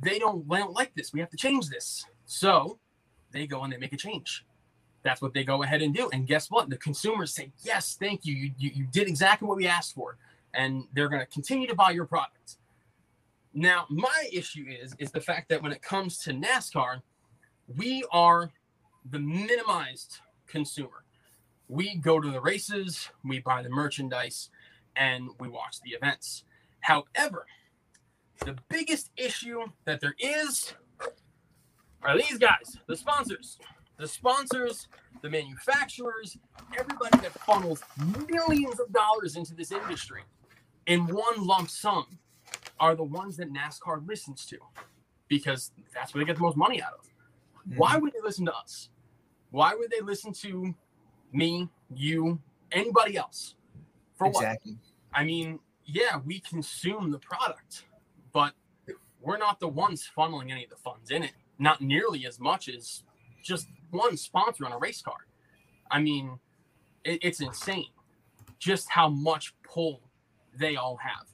they don't, they don't like this. We have to change this. So they go and they make a change. That's what they go ahead and do. And guess what? The consumers say, yes, thank you. You, you, you did exactly what we asked for. and they're going to continue to buy your product. Now, my issue is is the fact that when it comes to NASCAR, we are the minimized consumer. We go to the races, we buy the merchandise, and we watch the events. However, the biggest issue that there is are these guys, the sponsors. The sponsors, the manufacturers, everybody that funnels millions of dollars into this industry in one lump sum are the ones that NASCAR listens to because that's where they get the most money out of. Mm-hmm. Why would they listen to us? Why would they listen to me, you, anybody else? For exactly. what? I mean, yeah, we consume the product, but we're not the ones funneling any of the funds in it. Not nearly as much as just one sponsor on a race car. I mean, it, it's insane just how much pull they all have.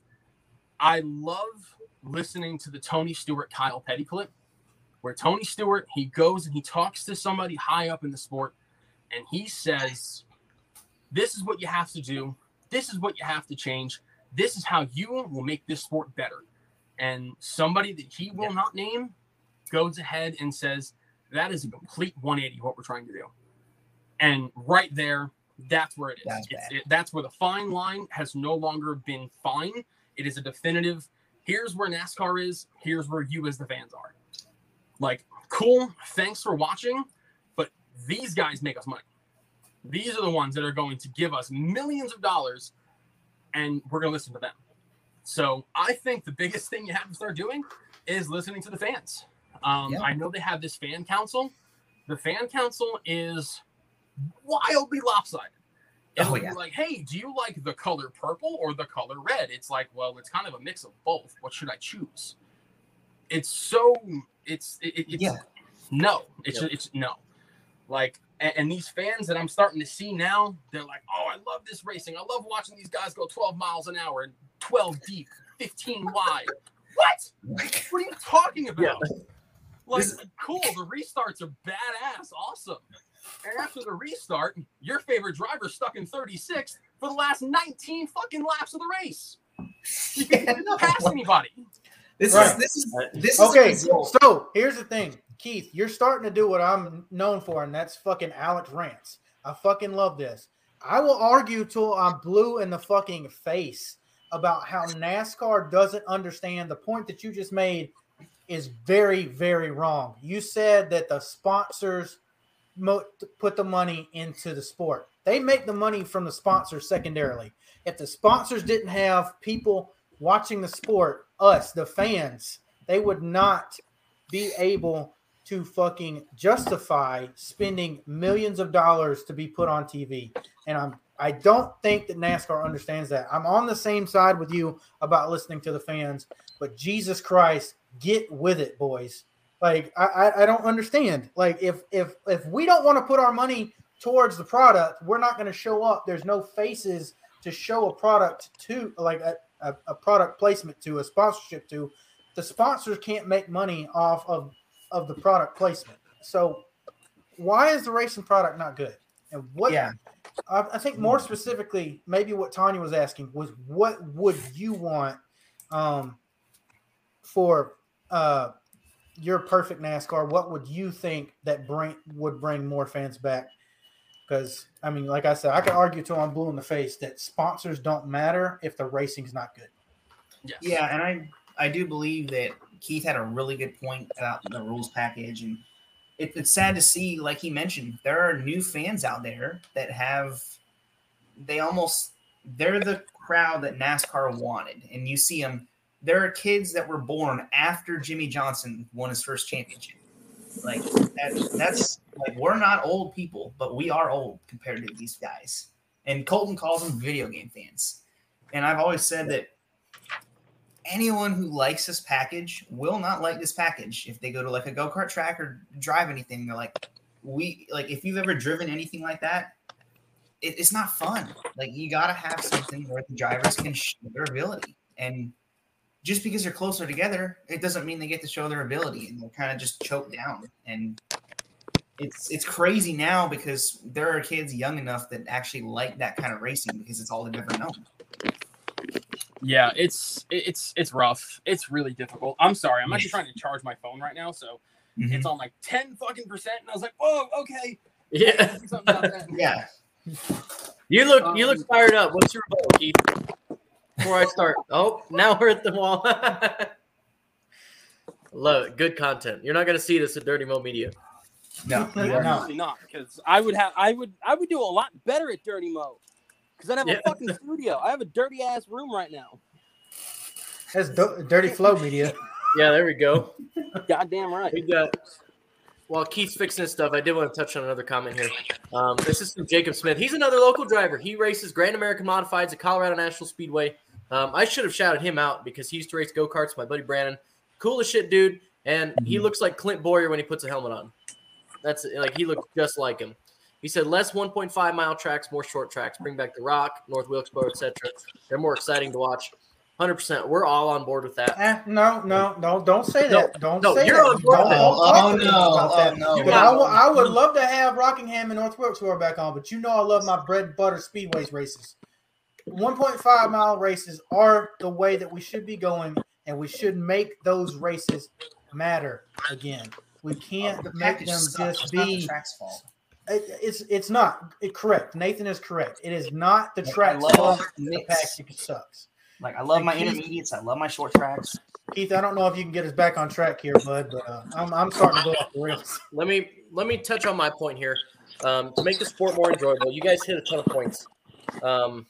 I love listening to the Tony Stewart Kyle Petty clip where Tony Stewart he goes and he talks to somebody high up in the sport and he says this is what you have to do this is what you have to change this is how you will make this sport better and somebody that he will yeah. not name goes ahead and says that is a complete 180 what we're trying to do. And right there that's where it is. That's, it, that's where the fine line has no longer been fine. It is a definitive here's where nascar is here's where you as the fans are. Like cool thanks for watching but these guys make us money. These are the ones that are going to give us millions of dollars and we're going to listen to them. So i think the biggest thing you have to start doing is listening to the fans um, yeah. i know they have this fan council the fan council is wildly lopsided It'll oh, yeah. like, hey, do you like the color purple or the color red? It's like, well, it's kind of a mix of both. What should I choose? It's so it's it, it's yeah. no, it's yep. it's no. Like and, and, these fans that I'm starting to see now, they're like, oh, I love this racing. I love watching these guys go 12 miles an hour and 12 deep, 15 wide. What? What are you talking about? Yeah. Like, this... cool. The restarts are badass, awesome. And after the restart, your favorite driver stuck in 36 for the last 19 fucking laps of the race. You can't pass anybody. This right. is this is uh, this okay. Is so here's the thing, Keith. You're starting to do what I'm known for, and that's fucking Alex rants. I fucking love this. I will argue till I'm blue in the fucking face about how NASCAR doesn't understand the point that you just made is very, very wrong. You said that the sponsors mo- put the money into the sport. They make the money from the sponsors secondarily. If the sponsors didn't have people watching the sport us, the fans, they would not be able to fucking justify spending millions of dollars to be put on TV. And I'm I don't think that NASCAR understands that. I'm on the same side with you about listening to the fans, but Jesus Christ, get with it, boys. Like I, I, I don't understand. Like if if if we don't want to put our money towards the product, we're not going to show up. There's no faces to show a product to, like a, a, a product placement to, a sponsorship to, the sponsors can't make money off of of the product placement. So why is the racing product not good? And what? Yeah. I, I think more specifically, maybe what Tanya was asking was, what would you want um, for uh, your perfect NASCAR? What would you think that bring would bring more fans back? Because I mean, like I said, I could argue till I'm blue in the face that sponsors don't matter if the racing's not good. Yes. Yeah, and I I do believe that Keith had a really good point about the rules package, and it, it's sad to see, like he mentioned, there are new fans out there that have they almost they're the crowd that NASCAR wanted, and you see them. There are kids that were born after Jimmie Johnson won his first championship. Like that, that's like we're not old people, but we are old compared to these guys. And Colton calls them video game fans. And I've always said that anyone who likes this package will not like this package if they go to like a go-kart track or drive anything they're like we like if you've ever driven anything like that it, it's not fun like you got to have something where the drivers can show their ability and just because they're closer together it doesn't mean they get to show their ability and they're kind of just choked down and it's it's crazy now because there are kids young enough that actually like that kind of racing because it's all they've ever known Yeah, it's it's it's rough. It's really difficult. I'm sorry. I'm actually trying to charge my phone right now, so Mhm. it's on like 10 fucking percent. And I was like, whoa, okay. Yeah. Do something about that. Yeah. You look you Um, look fired up. What's your rebuttal, Keith? Before I start. Oh, now we're at the wall. Love it. Good content. You're not gonna see this at Dirty Mo Media. No. you are not. Not, because I would have, I would, I would do a lot better at Dirty Mo, because I'd have Yeah. a fucking studio. I have a dirty ass room right now. That's do- dirty flow media. Yeah, there we go. Goddamn right. We got while Keith's fixing his stuff, I did want to touch on another comment here. Um, this is from Jacob Smith. He's another local driver. He races Grand American Modifieds at Colorado National Speedway. Um, I should have shouted him out because he used to race go karts. My buddy Brandon, cool as shit, dude, and he Mhm. looks like Clint Bowyer when he puts a helmet on. That's like he looks just like him. He said less 1.5 mile tracks, more short tracks. Bring back the Rock, North Wilkesboro, etc. They're more exciting to watch. 100%. We're all on board with that. Eh, no, no, don't don't say No, that. Don't no, say you're that. on board Don't, don't Oh, no. about Oh, that. no. But You're I, not- w- I would love to have Rockingham and North Wilkesboro back on, but you know I love my bread and butter speedways races. 1.5 mile races are the way that we should be going, and we should make those races matter again. We can't The make them sucks. just It's not the be. track's fault. it- It's it's not it, correct. Nathan is correct. It is not the Like, I track love fault. The mix. package sucks. Like I love my Keith- intermediates. I love my short tracks. Keith, I don't know if you can get us back on track here, bud, but uh, I'm, I'm starting to go off the rails. let me let me touch on my point here um, to make the sport more enjoyable. You guys hit a ton of points. Um,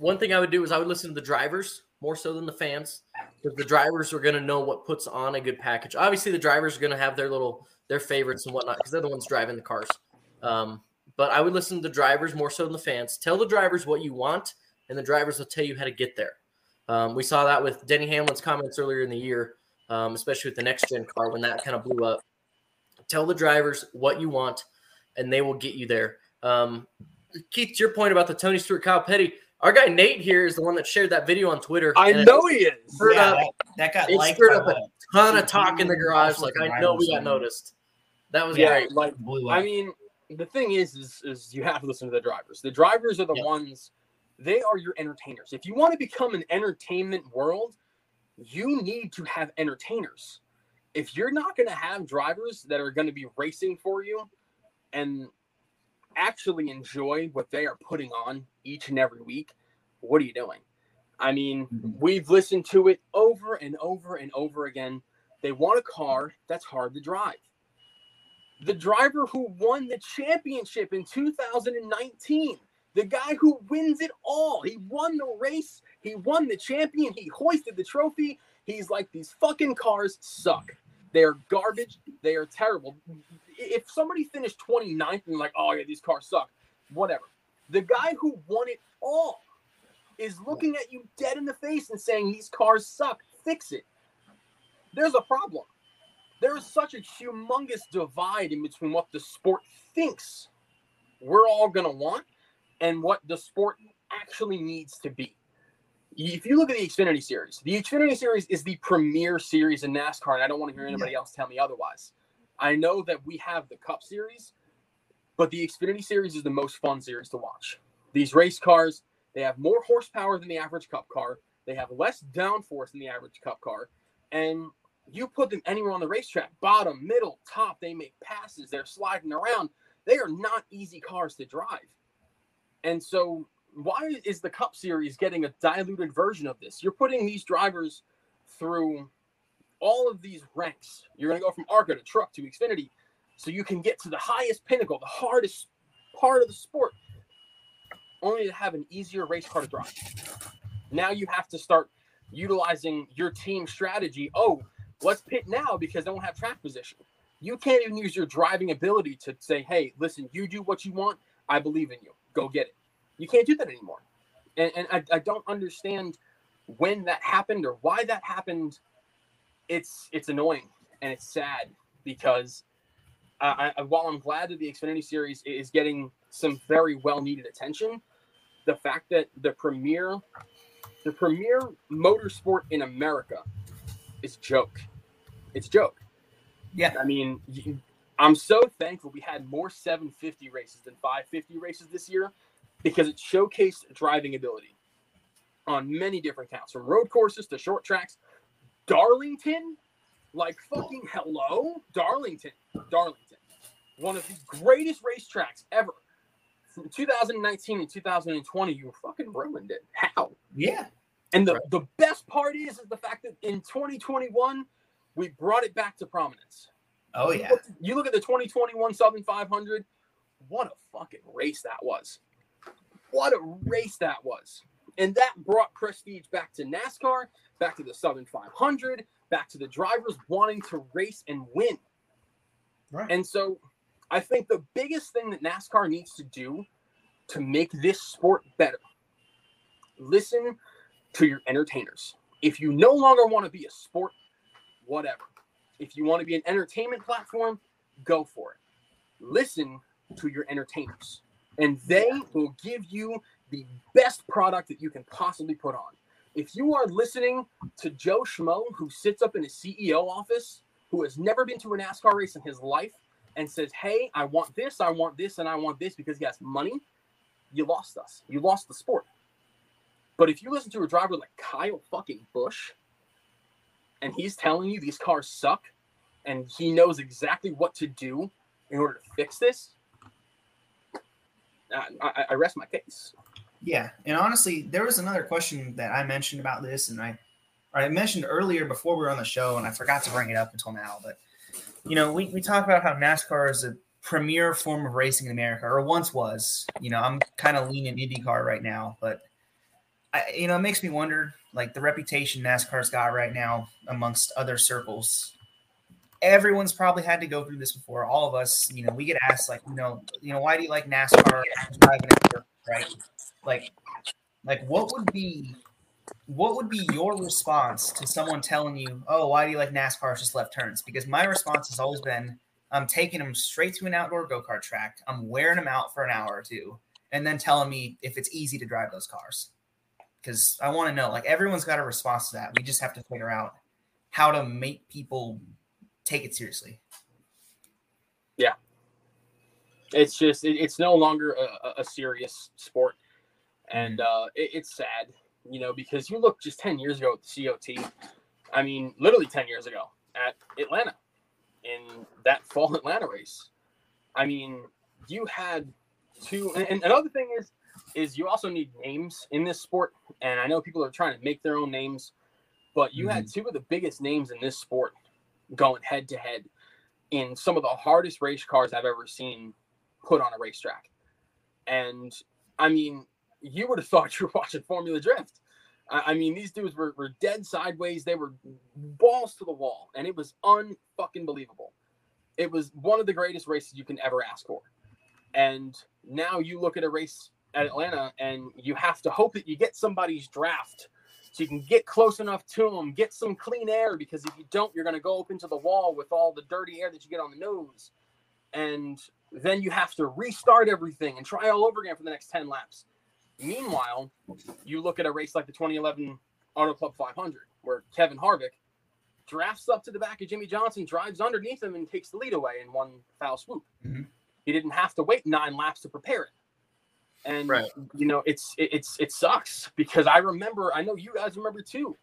one thing I would do is I would listen to the drivers more so than the fans, because the drivers are going to know what puts on a good package. Obviously, the drivers are going to have their little their favorites and whatnot because they're the ones driving the cars. Um, but I would listen to the drivers more so than the fans. Tell the drivers what you want, and the drivers will tell you how to get there. Um, we saw that with Denny Hamlin's comments earlier in the year, um, especially with the next gen car when that kind of blew up. Tell the drivers what you want, and they will get you there. Um, Keith, to your point about the Tony Stewart, Kyle Petty, our guy Nate here is the one that shared that video on Twitter. I know he is. Yeah, up- that, that got it liked stirred up a ton of talk in the garage. Like I know we got noticed. That was Yeah, great. like blew up. I mean, the thing is, is, is you have to listen to the drivers. The drivers are the Yeah. ones. They are your entertainers. If you want to become an entertainment world, you need to have entertainers. If you're not going to have drivers that are going to be racing for you and actually enjoy what they are putting on each and every week, what are you doing? I mean, Mhm. we've listened to it over and over and over again. They want a car that's hard to drive. The driver who won the championship in 2019, the guy who wins it all. He won the race, he won the champion, he hoisted the trophy. He's like, these fucking cars suck. They're garbage. They are terrible. If somebody finished 29th and like, oh yeah, these cars suck, whatever. The guy who won it all is looking at you dead in the face and saying these cars suck. Fix it. There's a problem. There is such a humongous divide in between what the sport thinks we're all gonna want and what the sport actually needs to be. If you look at the Xfinity Series, the Xfinity Series is the premier series in NASCAR, and I don't want to hear anybody else tell me otherwise. I know that we have the Cup Series, but the Xfinity Series is the most fun series to watch. These race cars, they have more horsepower than the average Cup car. They have less downforce than the average Cup car, and you put them anywhere on the racetrack, bottom, middle, top. They make passes. They're sliding around. They are not easy cars to drive. And so, why is the Cup Series getting a diluted version of this? You're putting these drivers through all of these ranks. You're going to go from ARCA to truck to Xfinity so you can get to the highest pinnacle, the hardest part of the sport, only to have an easier race car to drive. Now you have to start utilizing your team strategy. Oh, let's pit now because I don't have track position. You can't even use your driving ability to say, hey, listen, you do what you want. I believe in you. Go get it. You can't do that anymore. And, and I, I don't understand when that happened or why that happened. It's it's annoying and it's sad because uh, I, while I'm glad that the Xfinity Series is getting some very well needed attention, the fact that the premier the premier motorsport in America is joke. It's joke. Yeah. I mean, I'm so thankful we had more 750 races than 550 races this year because it showcased driving ability. on many different counts, from road courses to short tracks. Darlington, like fucking hello, Darlington, Darlington, one of the greatest racetracks ever. From 2019 and 2020, you fucking ruined it. How? Yeah. And the, the best part is, is the fact that in 2021, we brought it back to prominence. Oh You yeah. look- You look at the 2021 Southern 500. What a fucking race that was. What a race that was. And that brought prestige back to NASCAR, back to the Southern 500, back to the drivers wanting to race and win. Right. And so I think the biggest thing that NASCAR needs to do to make this sport better listen to your entertainers. If you no longer want to be a sport, whatever. If you want to be an entertainment platform, go for it. Listen to your entertainers, and they will give you the best product that you can possibly put on. If you are listening to Joe Schmo, who sits up in a CEO office, who has never been to a NASCAR race in his life, and says, Hey, I want this, I want this, and I want this because he has money, you lost us. You lost the sport. But if you listen to a driver like Kyle fucking Busch, and he's telling you these cars suck, and he knows exactly what to do in order to fix this, I, I, I rest my case. Yeah, and honestly, there was another question that I mentioned about this, and I, I mentioned earlier before we were on the show, and I forgot to bring it up until now. But you know, we we talk about how NASCAR is a premier form of racing in America, or once was. You know, I'm kind of leaning IndyCar right now, but I, you know, it makes me wonder, like the reputation NASCAR's got right now amongst other circles. Everyone's probably had to go through this before. All of us, you know, we get asked like, you know, you know, why do you like NASCAR? Right? Like like what would be what would be your response to someone telling you oh why do you like nascar it's just left turns? Because my response has always been i'm taking them straight to an outdoor go-kart track. I'm wearing them out for an hour or two and then telling me if it's easy to drive those cars. Because i want to know like everyone's got a response to that. We just have to figure out how to make people take it seriously. Yeah, It's just it's no longer a- a serious sport, and uh, it, it's sad, you know, because you look just ten years ago at the COT. I mean, literally ten years ago at Atlanta, in that fall Atlanta race. I mean, you had two, and, and another thing is, is you also need names in this sport, and I know people are trying to make their own names, but you had two of the biggest names in this sport going head to head in some of the hardest race cars I've ever seen put on a racetrack. And I mean, you would have thought you were watching Formula Drift. I, I mean, these dudes were, were dead sideways. They were balls to the wall, and it was unfucking believable. It was one of the greatest races you can ever ask for. And now you look at a race at Atlanta, and you have to hope that you get somebody's draft so you can get close enough to them, get some clean air, because if you don't, you're going to go up into the wall with all the dirty air that you get on the nose. And then you have to restart everything and try all over again for the next 10 laps. Meanwhile, you look at a race like the 2011 Auto Club 500, where Kevin Harvick drafts up to the back of Jimmie Johnson, drives underneath him, and takes the lead away in one foul swoop. Mhm. He didn't have to wait nine laps to prepare it. And Right. you know, it's it, it's it sucks because I remember, I know you guys remember too,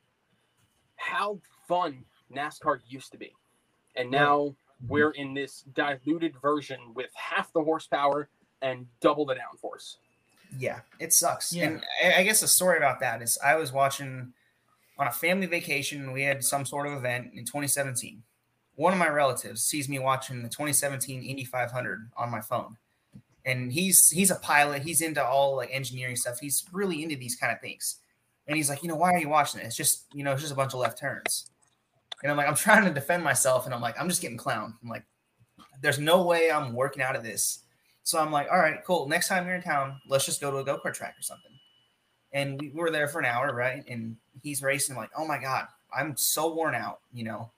how fun NASCAR used to be, and now we're in this diluted version with half the horsepower and double the downforce. Yeah, it sucks. Yeah. And I I guess the story about that is I was watching on a family vacation. We had some sort of event in 2017. One of my relatives sees me watching the 2017 Indy 500 on my phone, and he's he's a pilot. He's into all like engineering stuff. He's really into these kind of things. And he's like, you know, why are you watching it? It's just you know, it's just a bunch of left turns. And I'm like, I'm trying to defend myself, and I'm like, I'm just getting clowned. I'm like, there's no way I'm working out of this. So I'm like, all right, cool. Next time you're in town, let's just go to a go kart track or something. And we were there for an hour, right? And he's racing, like, oh my God, I'm so worn out, you know.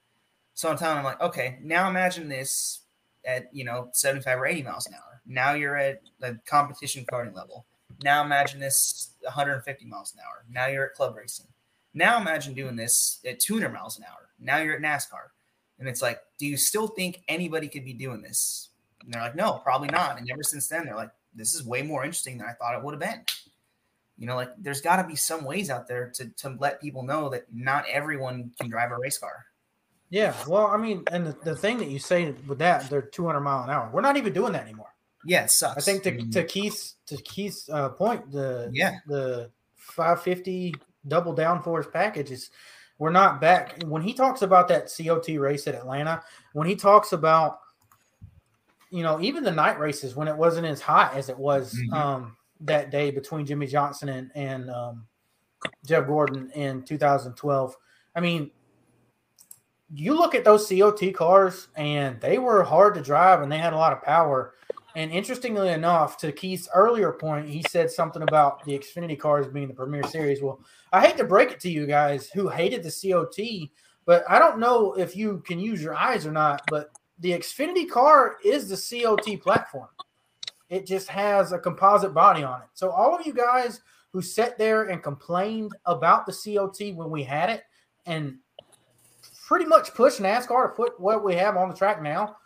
So I'm telling him, like, okay, now imagine this at, you know, 75 or 80 miles an hour. Now you're at the competition karting level. Now imagine this 150 miles an hour. Now you're at club racing. Now imagine doing this at 200 miles an hour. Now you're at NASCAR. And it's like, do you still think anybody could be doing this? And they're like, no, probably not. And ever since then, they're like, this is way more interesting than I thought it would have been. You know, like there's got to be some ways out there to to let people know that not everyone can drive a race car. Yeah, well, I mean, and the, the thing that you say with that, they're 200 mile an hour. We're not even doing that anymore. Yeah, it sucks. I think to, I mean, to Keith's to Keith's uh, point, the Yeah. the 550 double downforce package is we're not back. When he talks about that COT race at Atlanta, when he talks about you know even the night races when it wasn't as hot as it was Mhm. um, that day between Jimmie Johnson and and um, Jeff Gordon in 2012. I mean, you look at those COT cars and they were hard to drive and they had a lot of power. And interestingly enough, to Keith's earlier point, he said something about the Xfinity cars being the premier series. Well, I hate to break it to you guys who hated the COT, but I don't know if you can use your eyes or not, but the Xfinity car is the COT platform. It just has a composite body on it. So all of you guys who sat there and complained about the COT when we had it and pretty much pushed NASCAR to put what we have on the track now.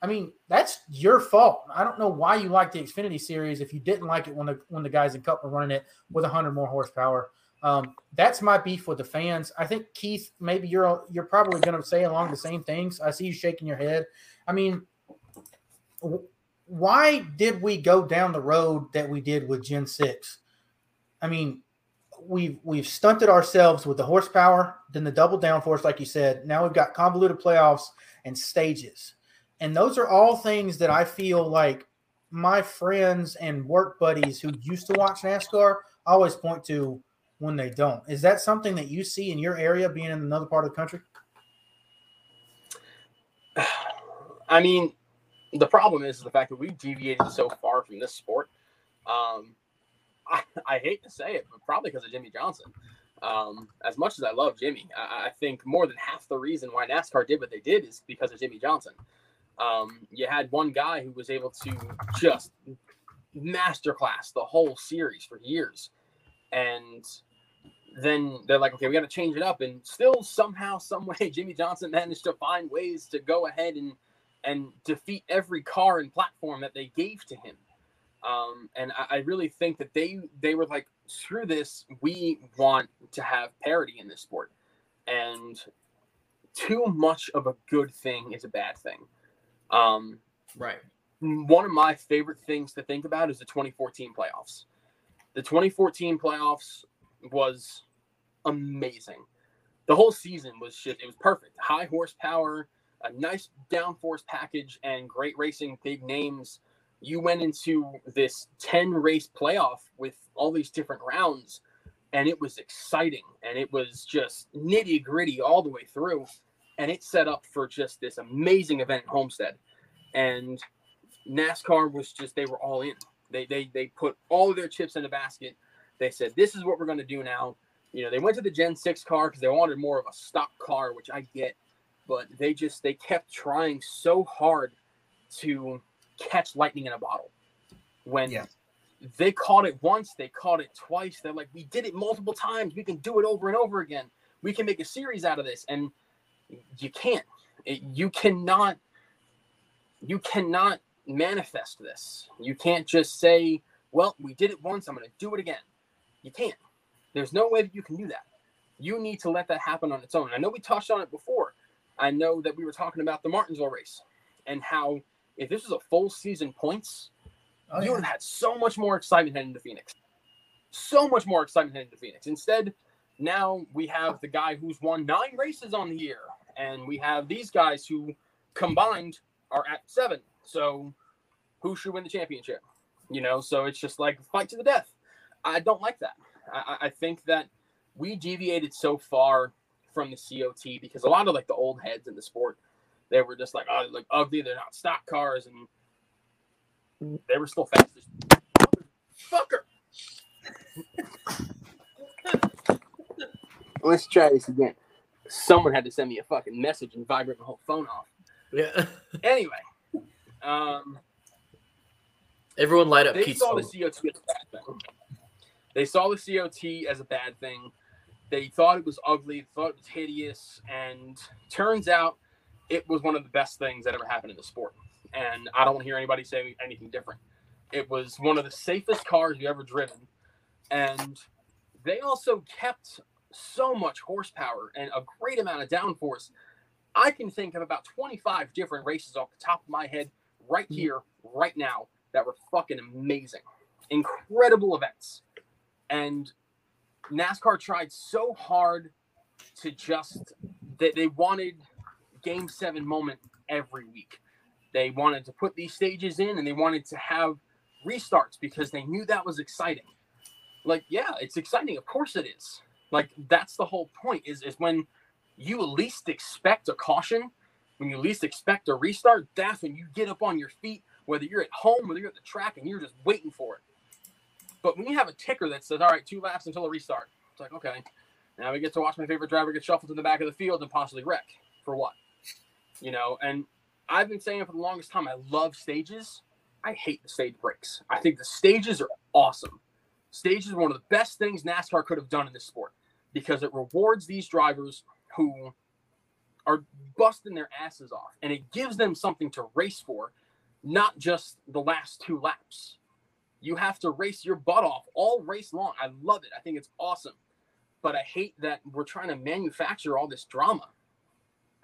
I mean, that's your fault. I don't know why you like the Xfinity series if you didn't like it when the when the guys in Cup were running it with 100 more horsepower. Um, that's my beef with the fans. I think Keith, maybe you're you're probably going to say along the same things. I see you shaking your head. I mean, why did we go down the road that we did with Gen Six? I mean, we've we've stunted ourselves with the horsepower, then the double downforce, like you said. Now we've got convoluted playoffs and stages, and those are all things that I feel like my friends and work buddies who used to watch NASCAR always point to when they don't. Is that something that you see in your area, being in another part of the country? I mean, the problem is the fact that we've deviated so far from this sport. Um, I, I hate to say it, but probably because of Jimmie Johnson. Um, as much as I love Jimmie, I, I think more than half the reason why NASCAR did what they did is because of Jimmie Johnson. Um, you had one guy who was able to just masterclass the whole series for years, and then they're like, okay, we got to change it up, and still somehow, some way, Jimmie Johnson managed to find ways to go ahead and and defeat every car and platform that they gave to him. Um, and I, I really think that they they were like, screw this, we want to have parity in this sport, and too much of a good thing is a bad thing. Um, Right. one of my favorite things to think about is the 2014 playoffs. The 2014 playoffs was amazing. The whole season was just it was perfect. High horsepower, a nice downforce package, and great racing, big names. You went into this 10 race playoff with all these different rounds, and it was exciting and it was just nitty gritty all the way through. And it set up for just this amazing event at Homestead. And NASCAR was just they were all in. They they they put all their chips in the basket. They said this is what we're going to do now. You know, they went to the Gen 6 car because they wanted more of a stock car, which I get, but they just they kept trying so hard to catch lightning in a bottle. When Yeah. they caught it once, they caught it twice. They're like, we did it multiple times. We can do it over and over again. We can make a series out of this, and you can't. It, you cannot. You cannot manifest this. You can't just say, "Well, we did it once. I'm going to do it again." You can't. There's no way that you can do that. You need to let that happen on its own. I know we touched on it before. I know that we were talking about the Martinsville race and how if this was a full season points, Oh, you yeah. would have had so much more excitement heading to Phoenix. So much more excitement heading to Phoenix. Instead, now we have the guy who's won nine races on the year, and we have these guys who combined are at seven. So who should win the championship? You know, so it's just like fight to the death. I don't like that. I, I- I think that we deviated so far from the COT because a lot of like the old heads in the sport, they were just like, oh, they like ugly. They're not stock cars, and they were still fast fucker. Let's try this again. Someone had to send me a fucking message and vibrate my whole phone off. Yeah. Anyway, um, Everyone light up they Keith's saw the phone. COT as a bad thing. They saw the COT as a bad thing. They thought it was ugly, thought it was hideous, and turns out it was one of the best things that ever happened in the sport. And I don't want to hear anybody say anything different. It was one of the safest cars you ever driven, And they also kept so much horsepower and a great amount of downforce. I can think of about 25 different races off the top of my head right mm-hmm. here, right now, that were fucking amazing. Incredible events. And NASCAR tried so hard to just they, they wanted game seven moment every week. They wanted to put these stages in and they wanted to have restarts because they knew that was exciting. Like, yeah, it's exciting. Of course it is. Like that's the whole point is is when you least expect a caution, when you least expect a restart, that's when you get up on your feet, whether you're at home, whether you're at the track, and you're just waiting for it. But when you have a ticker that says, all right, two laps until a restart, it's like, okay, now we get to watch my favorite driver get shuffled to the back of the field and possibly wreck. For what? You know, and I've been saying for the longest time, I love stages. I hate the stage breaks. I think the stages are awesome. Stages are one of the best things NASCAR could have done in this sport because it rewards these drivers who are busting their asses off and it gives them something to race for, not just the last two laps. You have to race your butt off all race long. I love it. I think it's awesome. But I hate that we're trying to manufacture all this drama.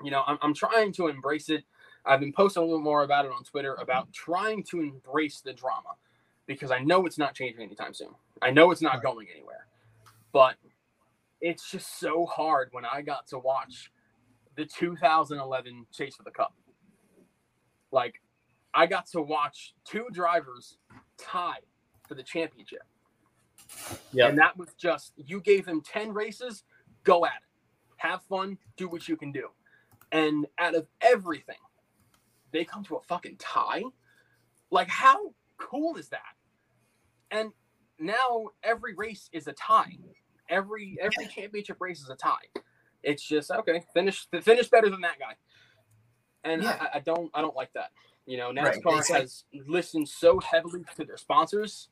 You know, I'm, I'm trying to embrace it. I've been posting a little more about it on Twitter about trying to embrace the drama because I know it's not changing anytime soon. I know it's not going anywhere. But it's just so hard when I got to watch the 2011 Chase for the Cup. Like, I got to watch two drivers tie for the championship. Yeah. And that was just, you gave them 10 races, go at it. Have fun, do what you can do. And out of everything, they come to a fucking tie. Like, how cool is that? And now every race is a tie. Every every championship race is a tie. It's just okay. Finish finish better than that guy. And Yeah. I, I don't I don't like that. You know, Right. NASCAR It's like- has listened so heavily to their sponsors.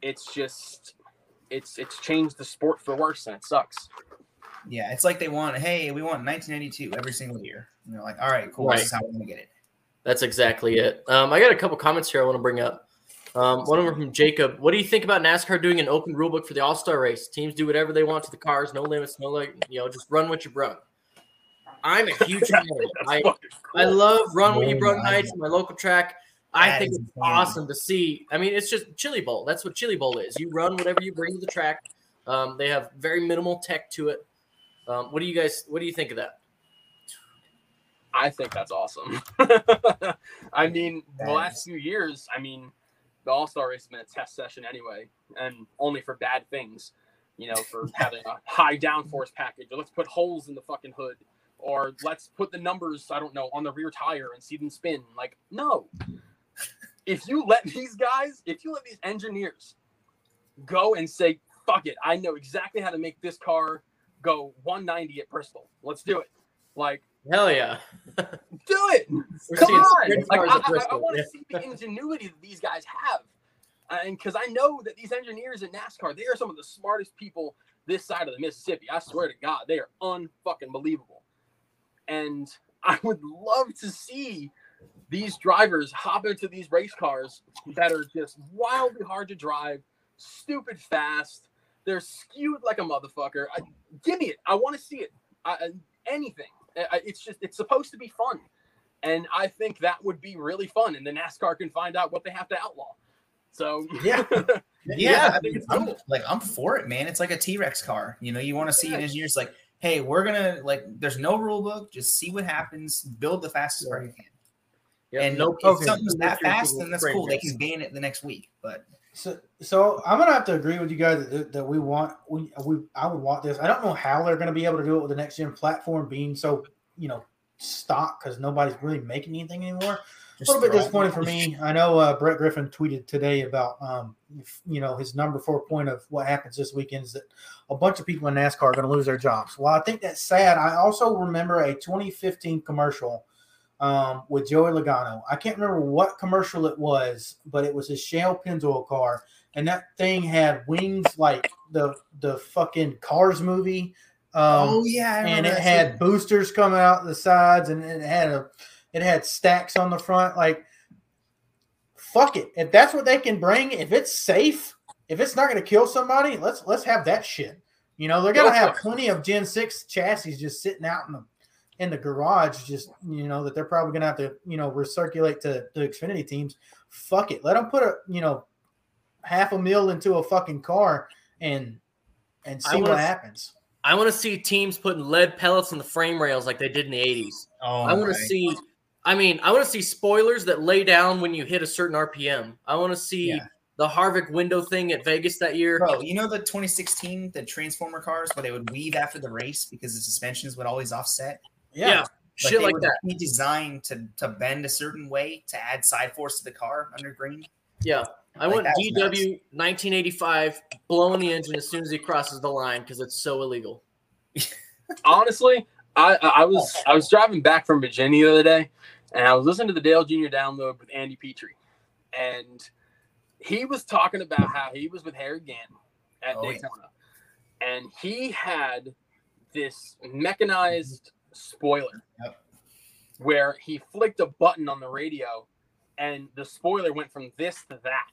It's just it's it's changed the sport for worse, and it sucks. Yeah, it's like they want, hey, we want 1992 every single year. And they're like, all right, cool. Right. This is how we're gonna get it. That's exactly it. Um, I got a couple comments here I want to bring up. Um, one of them from Jacob. What do you think about NASCAR doing an open rule book for the All Star race? Teams do whatever they want to the cars, no limits, no like, you know, just run what you brung. I'm a huge fan of it. That's I, fucking I love run what you brung my nights on my local track. I That think it's insane. awesome to see. I mean, it's just Chili Bowl. That's what Chili Bowl is. You run whatever you bring to the track. Um, they have very minimal tech to it. Um, what do you guys? What do you think of that? I think that's awesome. I mean, the last few years, I mean, the All Star race has been a test session anyway, and only for bad things. You know, for having a high downforce package, or let's put holes in the fucking hood, or let's put the numbers, I don't know, on the rear tire and see them spin. Like, no. If you let these guys, if you let these engineers go and say, fuck it, I know exactly how to make this car go 190 at Bristol. Let's do it. Like, Hell yeah! do it. We're Come on! Like, I, I, Bristol. want Yeah. to see the ingenuity that these guys have, uh, and because I know that these engineers in NASCAR, they are some of the smartest people this side of the Mississippi. I swear to God, they are unfucking believable. And I would love to see these drivers hop into these race cars that are just wildly hard to drive, stupid fast. They're skewed like a motherfucker. I, give me it. I want to see it. I, I- anything. I- I- It's just it's supposed to be fun, and I think that would be really fun. And the NASCAR can find out what they have to outlaw. So Yeah. Yeah, I think it's I'm, cool. like I'm for it, man. It's like a T-Rex car. You know, you want to see an Yeah. engineer's like, hey, we're gonna like, there's no rule book. Just see what happens. Build the fastest car you can. Yeah, and no if Okay. something's that fast, then that's cool. They can ban it the next week. But So, so I'm gonna have to agree with you guys that, that we want we we I would want this. I don't know how they're gonna be able to do it with the next gen platform being so you know stock because nobody's really making anything anymore. Just a little bit disappointing for me. I know uh, Brett Griffin tweeted today about um, if, you know his number four point of what happens this weekend is that a bunch of people in NASCAR are going to lose their jobs. Well, I think that's sad. I also remember a 2015 commercial um, with Joey Logano. I can't remember what commercial it was, but it was a Shell Pennzoil car, and that thing had wings like the the fucking Cars movie. Um, oh yeah, and it had too. boosters coming out the sides and it had a it had stacks on the front like fuck it if that's what they can bring if it's safe if it's not going to kill somebody, let's let's have that shit. You know, they're going to have plenty of Gen Six chassis just sitting out in the in the garage, just you know that they're probably going to have to you know recirculate to the Xfinity teams. Fuck it, let them put a you know half a mil into a fucking car and and see what happens. I want to see teams putting lead pellets in the frame rails like they did in the 80s. Oh, I want to see I mean, I want to see spoilers that lay down when you hit a certain RPM. I want to see yeah. the Harvick window thing at Vegas that year. Bro, you know the 2016 the Transformer cars where they would weave after the race because the suspensions would always offset. Yeah, yeah. shit like that. Be designed to to bend a certain way to add side force to the car under green. Yeah, I like want DW nuts. 1985 blowing the engine as soon as he crosses the line because it's so illegal. Honestly, I I was I was driving back from Virginia the other day, and I was listening to the Dale Jr. download with Andy Petree, and he was talking about how he was with Harry Gant at oh, Daytona, yeah. and he had this mechanized spoiler yep. where he flicked a button on the radio, and the spoiler went from this to that,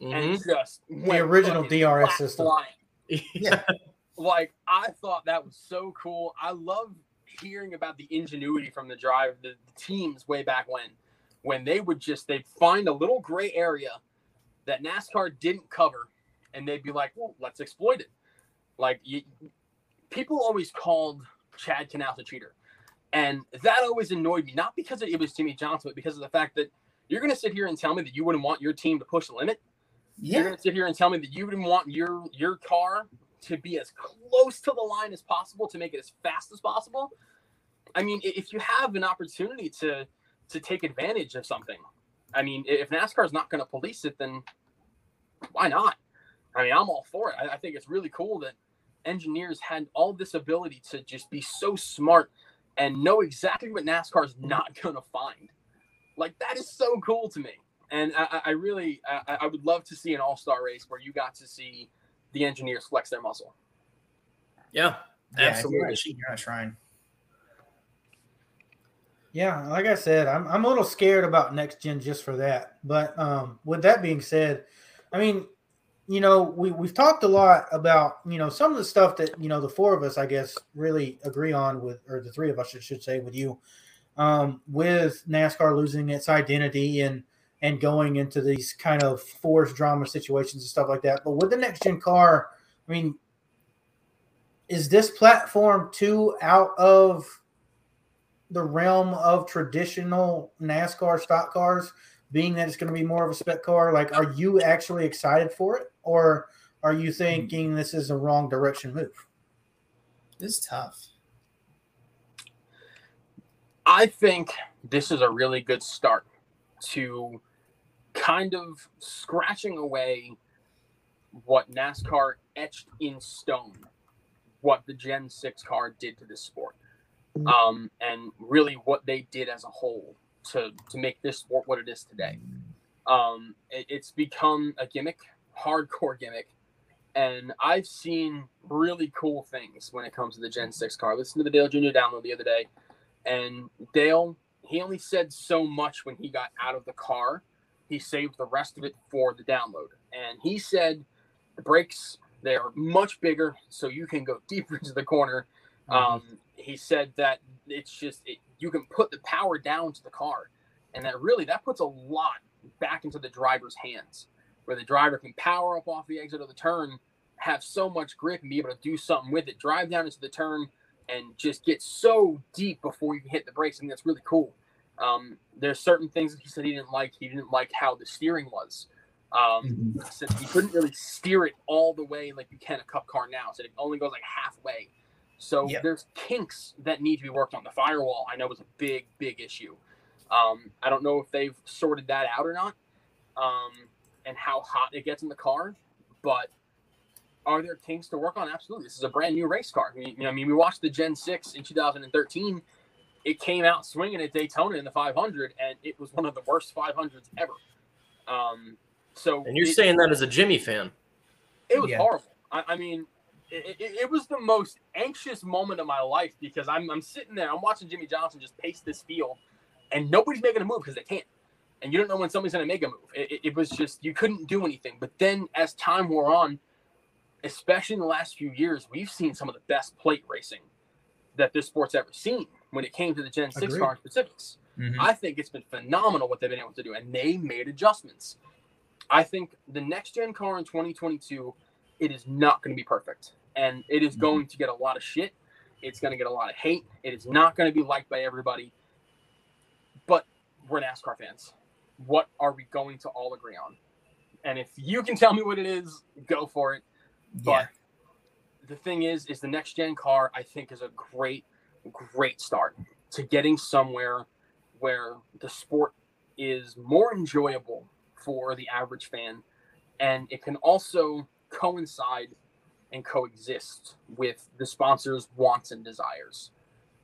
mm-hmm. and just the original DRS system. yeah. Like I thought that was so cool. I love hearing about the ingenuity from the drive, the, the teams way back when, when they would just they'd find a little gray area that NASCAR didn't cover, and they'd be like, "Well, let's exploit it." Like you, people always called Chad Knaus a cheater, and that always annoyed me. Not because it was Jimmie Johnson, but because of the fact that you're going to sit here and tell me that you wouldn't want your team to push the limit. Yeah. You're going to sit here and tell me that you wouldn't want your your car to be as close to the line as possible to make it as fast as possible. I mean, if you have an opportunity to to take advantage of something, I mean, if NASCAR is not going to police it, then why not? I mean, I'm all for it. I, I think it's really cool that engineers had all this ability to just be so smart and know exactly what NASCAR is not going to find. Like that is so cool to me, and I, I really, I, I would love to see an all star race where you got to see the engineers flex their muscle. Yeah, yeah absolutely. You're not trying. Yeah, like I said, I'm I'm a little scared about next gen just for that. But um, with that being said, I mean, you know, we we've talked a lot about you know some of the stuff that you know the four of us, I guess, really agree on with, or the three of us, I should say, with you, um, with NASCAR losing its identity and and going into these kind of forced drama situations and stuff like that. But with the next gen car, I mean, is this platform too out of the realm of traditional NASCAR stock cars, being that it's going to be more of a spec car? Like, are you actually excited for it, or are you thinking this is a wrong direction move? This is tough. I think this is a really good start to kind of scratching away what NASCAR etched in stone, what the Gen 6 car did to this sport. Mm-hmm. Um, and really what they did as a whole to, to make this sport what it is today. Um, it, it's become a gimmick, hardcore gimmick. And I've seen really cool things when it comes to the Gen 6 car. Listen to the Dale Jr. download the other day. And Dale, he only said so much when he got out of the car he saved the rest of it for the download. And he said the brakes they are much bigger, so you can go deeper into the corner. Mm-hmm. Um, he said that it's just it, you can put the power down to the car, and that really that puts a lot back into the driver's hands, where the driver can power up off the exit of the turn, have so much grip, and be able to do something with it, drive down into the turn, and just get so deep before you hit the brakes. I mean, that's really cool. Um, there's certain things that he said he didn't like. He didn't like how the steering was. Um, mm-hmm. Since he couldn't really steer it all the way like you can a cup car now, so it only goes like halfway. So yep. there's kinks that need to be worked on. The firewall I know was a big, big issue. Um, I don't know if they've sorted that out or not, um, and how hot it gets in the car. But are there kinks to work on? Absolutely. This is a brand new race car. I mean, you know, I mean, we watched the Gen Six in 2013 it came out swinging at Daytona in the 500, and it was one of the worst 500s ever. Um, so, and you're it, saying that as a Jimmie fan? It was yeah. horrible. I, I mean, it, it, it, was the most anxious moment of my life because I'm, I'm sitting there, I'm watching Jimmie Johnson just pace this field, and nobody's making a move because they can't. and you don't know when somebody's going to make a move. It, it, it was just you couldn't do anything. But then as time wore on, especially in the last few years, we've seen some of the best plate racing that this sport's ever seen when it came to the Gen 6 Agreed. car specifics. Mhm. I think it's been phenomenal what they've been able to do, and they made adjustments. I think the next gen car in 2022, it is not going to be perfect, and it is going to get a lot of shit. It's going to get a lot of hate. It is not going to be liked by everybody. But we're NASCAR fans. What are we going to all agree on? And if you can tell me what it is, go for it. But the thing is, is the next gen car I think is a great, great start to getting somewhere where the sport is more enjoyable for the average fan, and it can also coincide and coexist with the sponsors' wants and desires.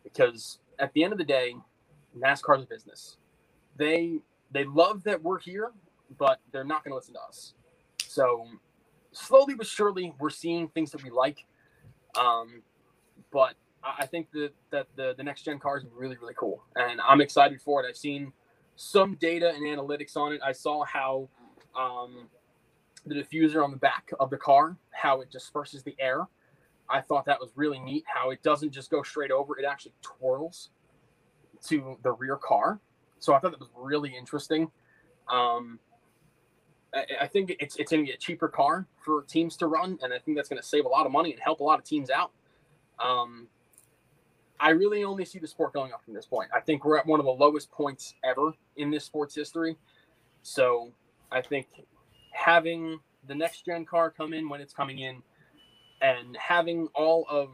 Because at the end of the day, NASCAR's a business. They they love that we're here, but they're not going to listen to us. So slowly but surely, we're seeing things that we like. Um, but I think that that the, the next gen car is really really cool, and I'm excited for it. I've seen some data and analytics on it. I saw how um, the diffuser on the back of the car, how it disperses the air. I thought that was really neat. How it doesn't just go straight over; it actually twirls to the rear car. So I thought that was really interesting. Um, I, I think it's it's going to be a cheaper car for teams to run, and I think that's going to save a lot of money and help a lot of teams out. Um, I really only see the sport going up from this point. I think we're at one of the lowest points ever in this sport's history. So I think having the next gen car come in when it's coming in and having all of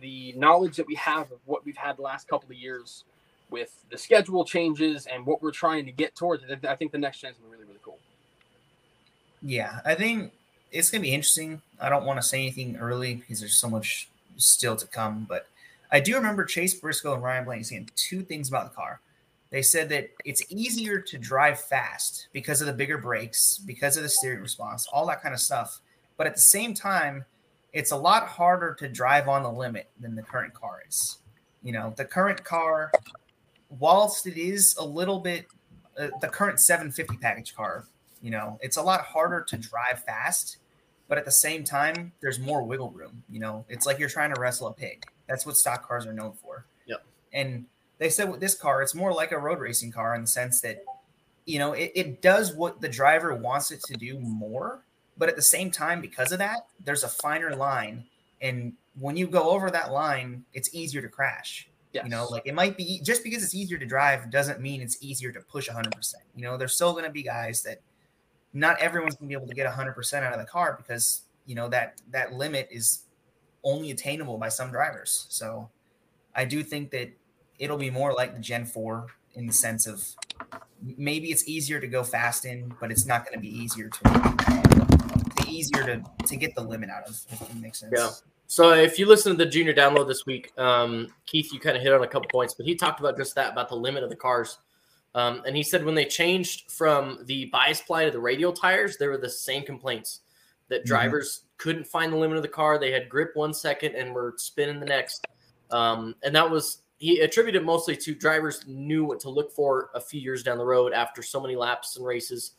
the knowledge that we have of what we've had the last couple of years with the schedule changes and what we're trying to get towards, I- think the next gen is gonna be really, really cool. Yeah, I think it's gonna be interesting. I don't want to say anything early because there's so much still to come, but I do remember Chase Briscoe and Ryan Blaney saying two things about the car. They said that it's easier to drive fast because of the bigger brakes, because of the steering response, all that kind of stuff. But at the same time, it's a lot harder to drive on the limit than the current car is. You know, the current car, whilst it is a little bit, uh, the current 750 package car, you know, it's a lot harder to drive fast, but at the same time, there's more wiggle room. You know, it's like you're trying to wrestle a pig. That's what stock cars are known for. Yep. And they said with this car, it's more like a road racing car in the sense that, you know, it, it does what the driver wants it to do more, but at the same time, because of that, there's a finer line. And when you go over that line, it's easier to crash. Yes. You know, like it might be just because it's easier to drive doesn't mean it's easier to push 100%. You know, there's still going to be guys that not everyone's going to be able to get 100% out of the car because, you know, that that limit is only attainable by some drivers. So I do think that it'll be more like the Gen 4 in the sense of maybe it's easier to go fast in, but it's not going to be easier to, to easier to to get the limit out of if it makes sense. Yeah. So if you listen to the junior download this week, um, Keith, you kind of hit on a couple points, but he talked about just that about the limit of the cars. Um, and he said when they changed from the bias ply to the radial tires, there were the same complaints that Mhm. drivers couldn't find the limit of the car. They had grip one second and were spinning the next. Um, and that was he attributed mostly to drivers knew what to look for a few years down the road after so many laps and races.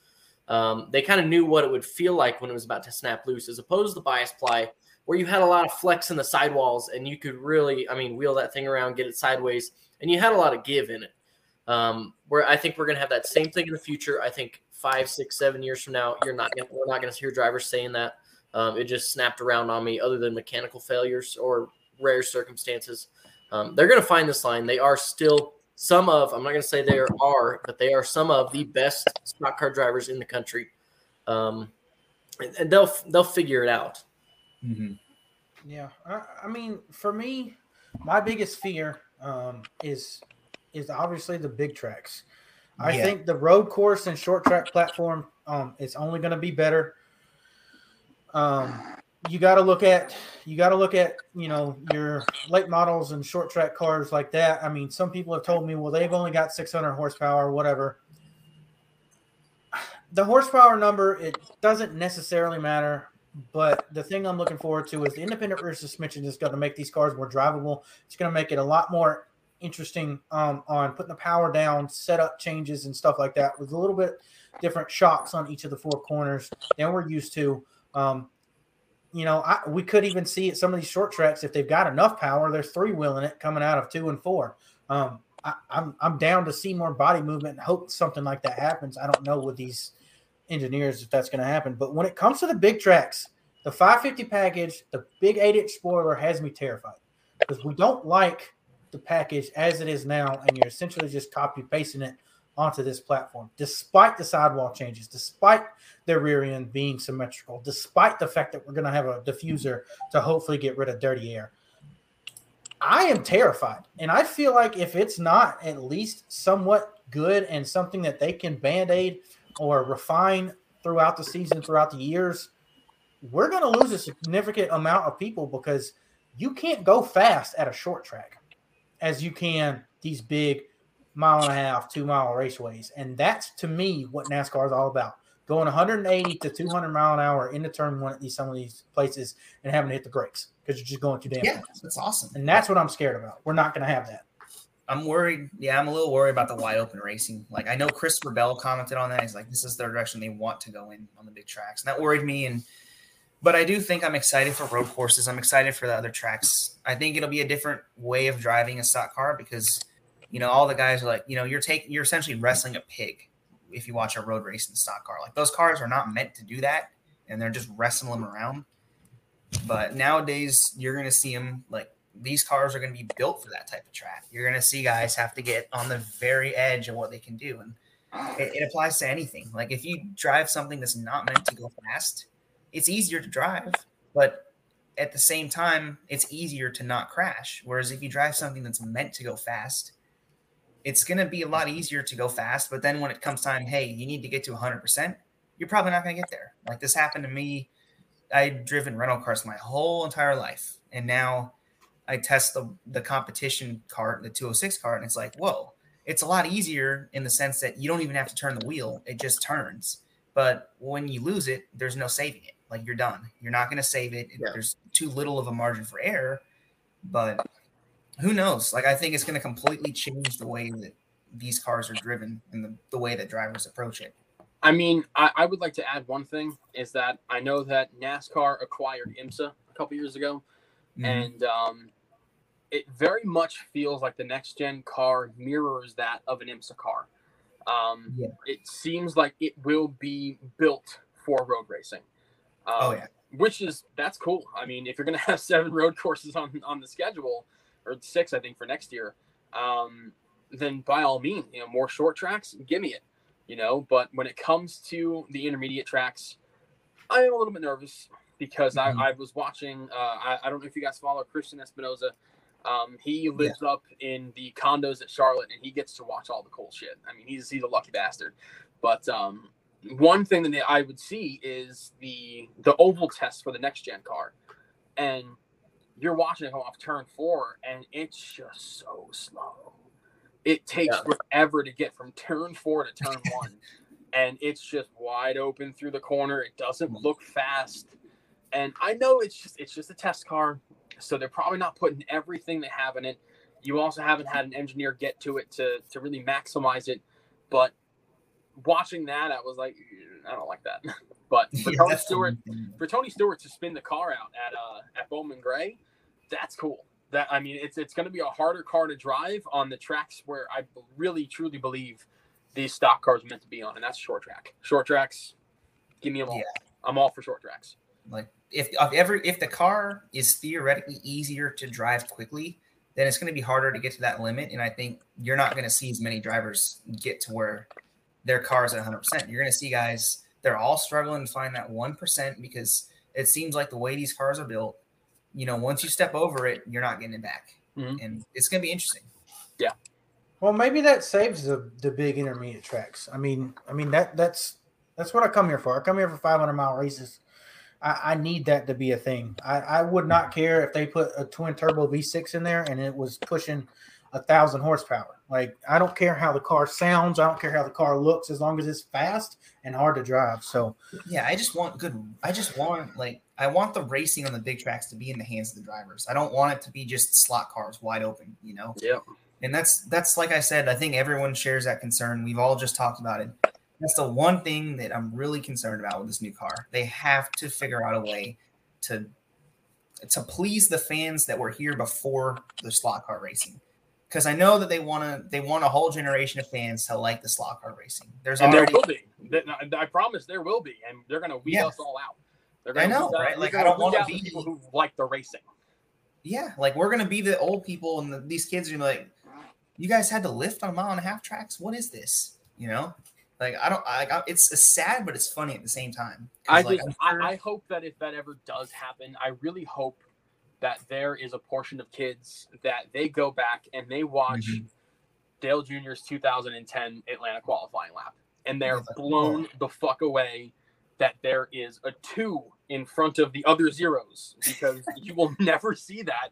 Um, they kind of knew what it would feel like when it was about to snap loose, as opposed to the bias ply, where you had a lot of flex in the sidewalls and you could really, I mean, wheel that thing around, get it sideways, and you had a lot of give in it. Um, where I think we're going to have that same thing in the future. I think five, six, seven years from now, you're not gonna, we're not going to hear drivers saying that. Um, it just snapped around on me, other than mechanical failures or rare circumstances. Um, they're going to find this line. They are still some of, I'm not going to say they are, but they are some of the best stock car drivers in the country. Um, and, and they'll they'll figure it out. Mhm. Yeah, I, I mean, for me, my biggest fear um, is is obviously the big tracks. I Yeah. think the road course and short track platform um, is only going to be better. Um, you got to look at you got to look at you know your late models and short track cars like that. I mean, some people have told me, well, they've only got 600 horsepower or whatever. The horsepower number it doesn't necessarily matter, but the thing I'm looking forward to is the independent rear suspension is going to make these cars more drivable. It's going to make it a lot more interesting um, on putting the power down, setup changes, and stuff like that with a little bit different shocks on each of the four corners than we're used to. Um, you know, I, we could even see at some of these short tracks if they've got enough power, they're three wheeling it coming out of two and four. Um, I, I'm I'm down to see more body movement and hope something like that happens. I don't know with these engineers if that's going to happen, but when it comes to the big tracks, the 550 package, the big eight inch spoiler has me terrified because we don't like the package as it is now, and you're essentially just copy pasting it onto this platform, despite the sidewall changes, despite their rear end being symmetrical, despite the fact that we're going to have a diffuser to hopefully get rid of dirty air. I am terrified. And I feel like if it's not at least somewhat good and something that they can band aid or refine throughout the season, throughout the years, we're going to lose a significant amount of people because you can't go fast at a short track as you can these big mile and a half, two mile raceways. And that's to me what NASCAR is all about going 180 to 200 mile an hour into turn one at these some of these places and having to hit the brakes because you're just going too damn Yeah, fast. that's awesome. And that's what I'm scared about. We're not going to have that. I'm worried. Yeah, I'm a little worried about the wide open racing. Like I know Christopher Bell commented on that. He's like, this is the direction they want to go in on the big tracks, and that worried me. And but I do think I'm excited for road courses. I'm excited for the other tracks. I think it'll be a different way of driving a stock car because you know all the guys are like, you know, you're taking you're essentially wrestling a pig if you watch a road race in stock car. Like those cars are not meant to do that, and they're just wrestling them around. But nowadays, you're to see them like these cars are to be built for that type of track. You're to see guys have to get on the very edge of what they can do, and it, it applies to anything. Like if you drive something that's not meant to go fast, it's easier to drive, but at the same time, it's easier to not crash. Whereas if you drive something that's meant to go fast, it's going to be a lot easier to go fast. But then when it comes time, hey, you need to get to 100%, you're probably not going to get there. Like this happened to me. I'd driven rental cars my whole entire life. And now I test the, the competition kart, the 206 kart, and it's like, whoa, it's a lot easier in the sense that you don't even have to turn the wheel, it just turns. But when you lose it, there's no saving it. Like you're done. You're not going to save it. Yeah. There's too little of a margin for error. But who knows? Like I think it's going to completely change the way that these cars are driven and the, the way that drivers approach it. I mean, I, I would like to add one thing is that I know that NASCAR acquired IMSA a couple years ago, Mhm. and um, it very much feels like the next gen car mirrors that of an IMSA car. Um, Yeah. It seems like it will be built for road racing. Um, Oh, yeah. which is that's cool. I mean, if you're gonna have seven road courses on on the schedule, or six, I think for next year, um, then by all means, you know, more short tracks, give me it. You know, but when it comes to the intermediate tracks, I am a little bit nervous because Mhm. I, I was watching. Uh, I, I don't know if you guys follow Christian Espinoza. Um, he lives up in the condos at Charlotte, and he gets to watch all the cool shit. I mean, he's he's a lucky bastard. But um, one thing that I would see is the the oval test for the next gen car, and you're watching it off turn four, and it's just so slow. It takes Yeah. forever to get from turn four to turn one, and it's just wide open through the corner. It doesn't mm-hmm. look fast, and I know it's just it's just a test car, so they're probably not putting everything they have in it. You also haven't had an engineer get to it to to really maximize it, but watching that, I was like, I don't like that. But for Yeah, Tony Stewart, thing. for Tony Stewart to spin the car out at uh at Bowman Gray, that's cool. That I mean, it's it's going to be a harder car to drive on the tracks where I really truly believe these stock cars are meant to be on, and that's short track. Short tracks, give me them all. Yeah. I'm all for short tracks. Like if if every if the car is theoretically easier to drive quickly, then it's going to be harder to get to that limit. And I think you're not going to see as many drivers get to where their cars at 100. percent You're going to see guys they're all struggling to find that one percent because it seems like the way these cars are built, you know, once you step over it, you're not getting it back, Mhm. and it's going to be interesting. Yeah. Well, maybe that saves the, the big intermediate tracks. I mean, I mean that that's that's what I come here for. I come here for 500 mile races. I, I need that to be a thing. I, I would not care if they put a twin turbo V6 in there and it was pushing a thousand horsepower. Like I don't care how the car sounds. I don't care how the car looks as long as it's fast and hard to drive. So Yeah, I just want good. I just want like I want the racing on the big tracks to be in the hands of the drivers. I don't want it to be just slot cars wide open. You know. Yeah. And that's that's like I said, I think everyone shares that concern. We've all just talked about it. That's the one thing that I'm really concerned about with this new car. They have to figure out a way to to please the fans that were here before the slot car racing. Because I know that they want to they want a whole generation of fans to like the slot car racing. There's and already there will be. I promise there will be, and they're gonna weed Yeah. us all out. They're I gonna know, weed out- right? Like, I don't wanna be- people who like the racing. yeah, like we're gonna be the old people, and the, these kids are gonna be like, "You guys had to lift on a mile and a half tracks. What is this?" You know, like I don't. I, I it's, it's sad, but it's funny at the same time. I like, just, sure- I, I hope that if that ever does happen, I really hope that there is a portion of kids that they go back and they watch Mhm. Dale Jr.'s 2010 Atlanta qualifying lap, and they're blown the fuck away that there is a two in front of the other zeros because you will never see that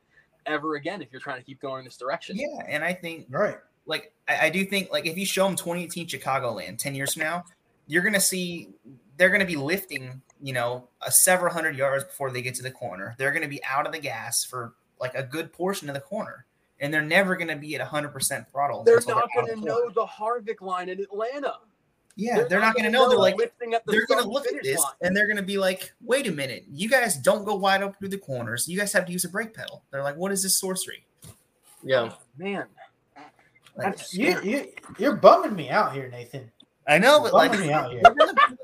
ever again if you're trying to keep going in this direction. yeah, and I think Right. like I, I do think like if you show them 2018 Chicagoland 10 years from now, you're gonna see they're gonna be lifting, you know, a several hundred yards before they get to the corner. They're gonna be out of the gas for like a good portion of the corner, and they're never gonna be at 100 percent throttle. They're not going to the know corner. the Harvick line in Atlanta. Yeah, they're, not gonna know. They're like the they're gonna look at this line. and they're gonna be like, wait a minute, you guys don't go wide open through the corners. You guys have to use a brake pedal. They're like, what is this sorcery? Yeah. man. Like, You, you, you're bumming me out here, Nathan. I know, but like, bumming me out here. we're gonna be those people.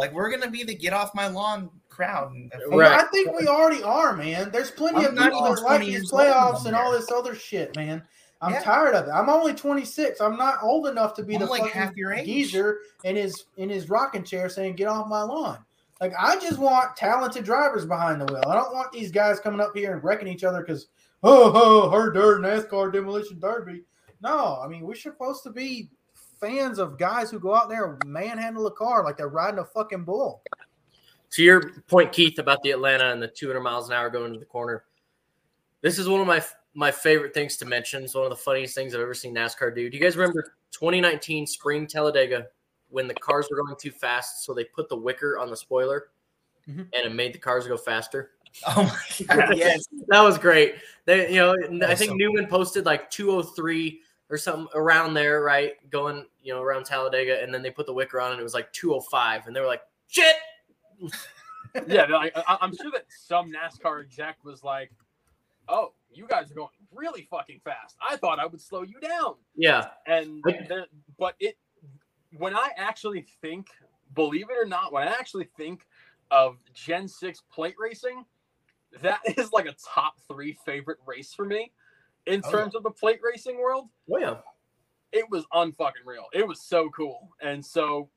Like we're gonna be the get off my lawn crowd. Right. I think we already are, man. There's plenty I'm of not people even that like these playoffs and all this other shit, man. I'm Yeah. tired of it. I'm only 26. I'm not old enough to be I'm the like fucking half your age. geezer in his in his rocking chair saying, "Get off my lawn." Like I just want talented drivers behind the wheel. I don't want these guys coming up here and wrecking each other because oh, oh, her dirt NASCAR demolition derby. No, I mean we're supposed to be fans of guys who go out there and manhandle a car like they're riding a fucking bull. To your point, Keith, about the Atlanta and the 200 miles an hour going to the corner. This is one of my my favorite things to mention. It's one of the funniest things I've ever seen NASCAR do. Do you guys remember 2019 Spring Talladega when the cars were going too fast? So they put the wicker on the spoiler, Mhm. and it made the cars go faster. Oh my god, yes. That was great. They, you know, I think so Newman posted like 203 or something around there, right? Going, you know, around Talladega, and then they put the wicker on, and it was like 205, and they were like, "Shit." yeah, like, I, I'm sure that some NASCAR exec was like, "Oh, you guys are going really fucking fast. I thought I would slow you down." Yeah, And but it, when I actually think, believe it or not, when I actually think of Gen Six plate racing, that is like a top three favorite race for me in Oh, terms of the plate racing world. oh yeah. it was unfucking real. It was so cool. And so,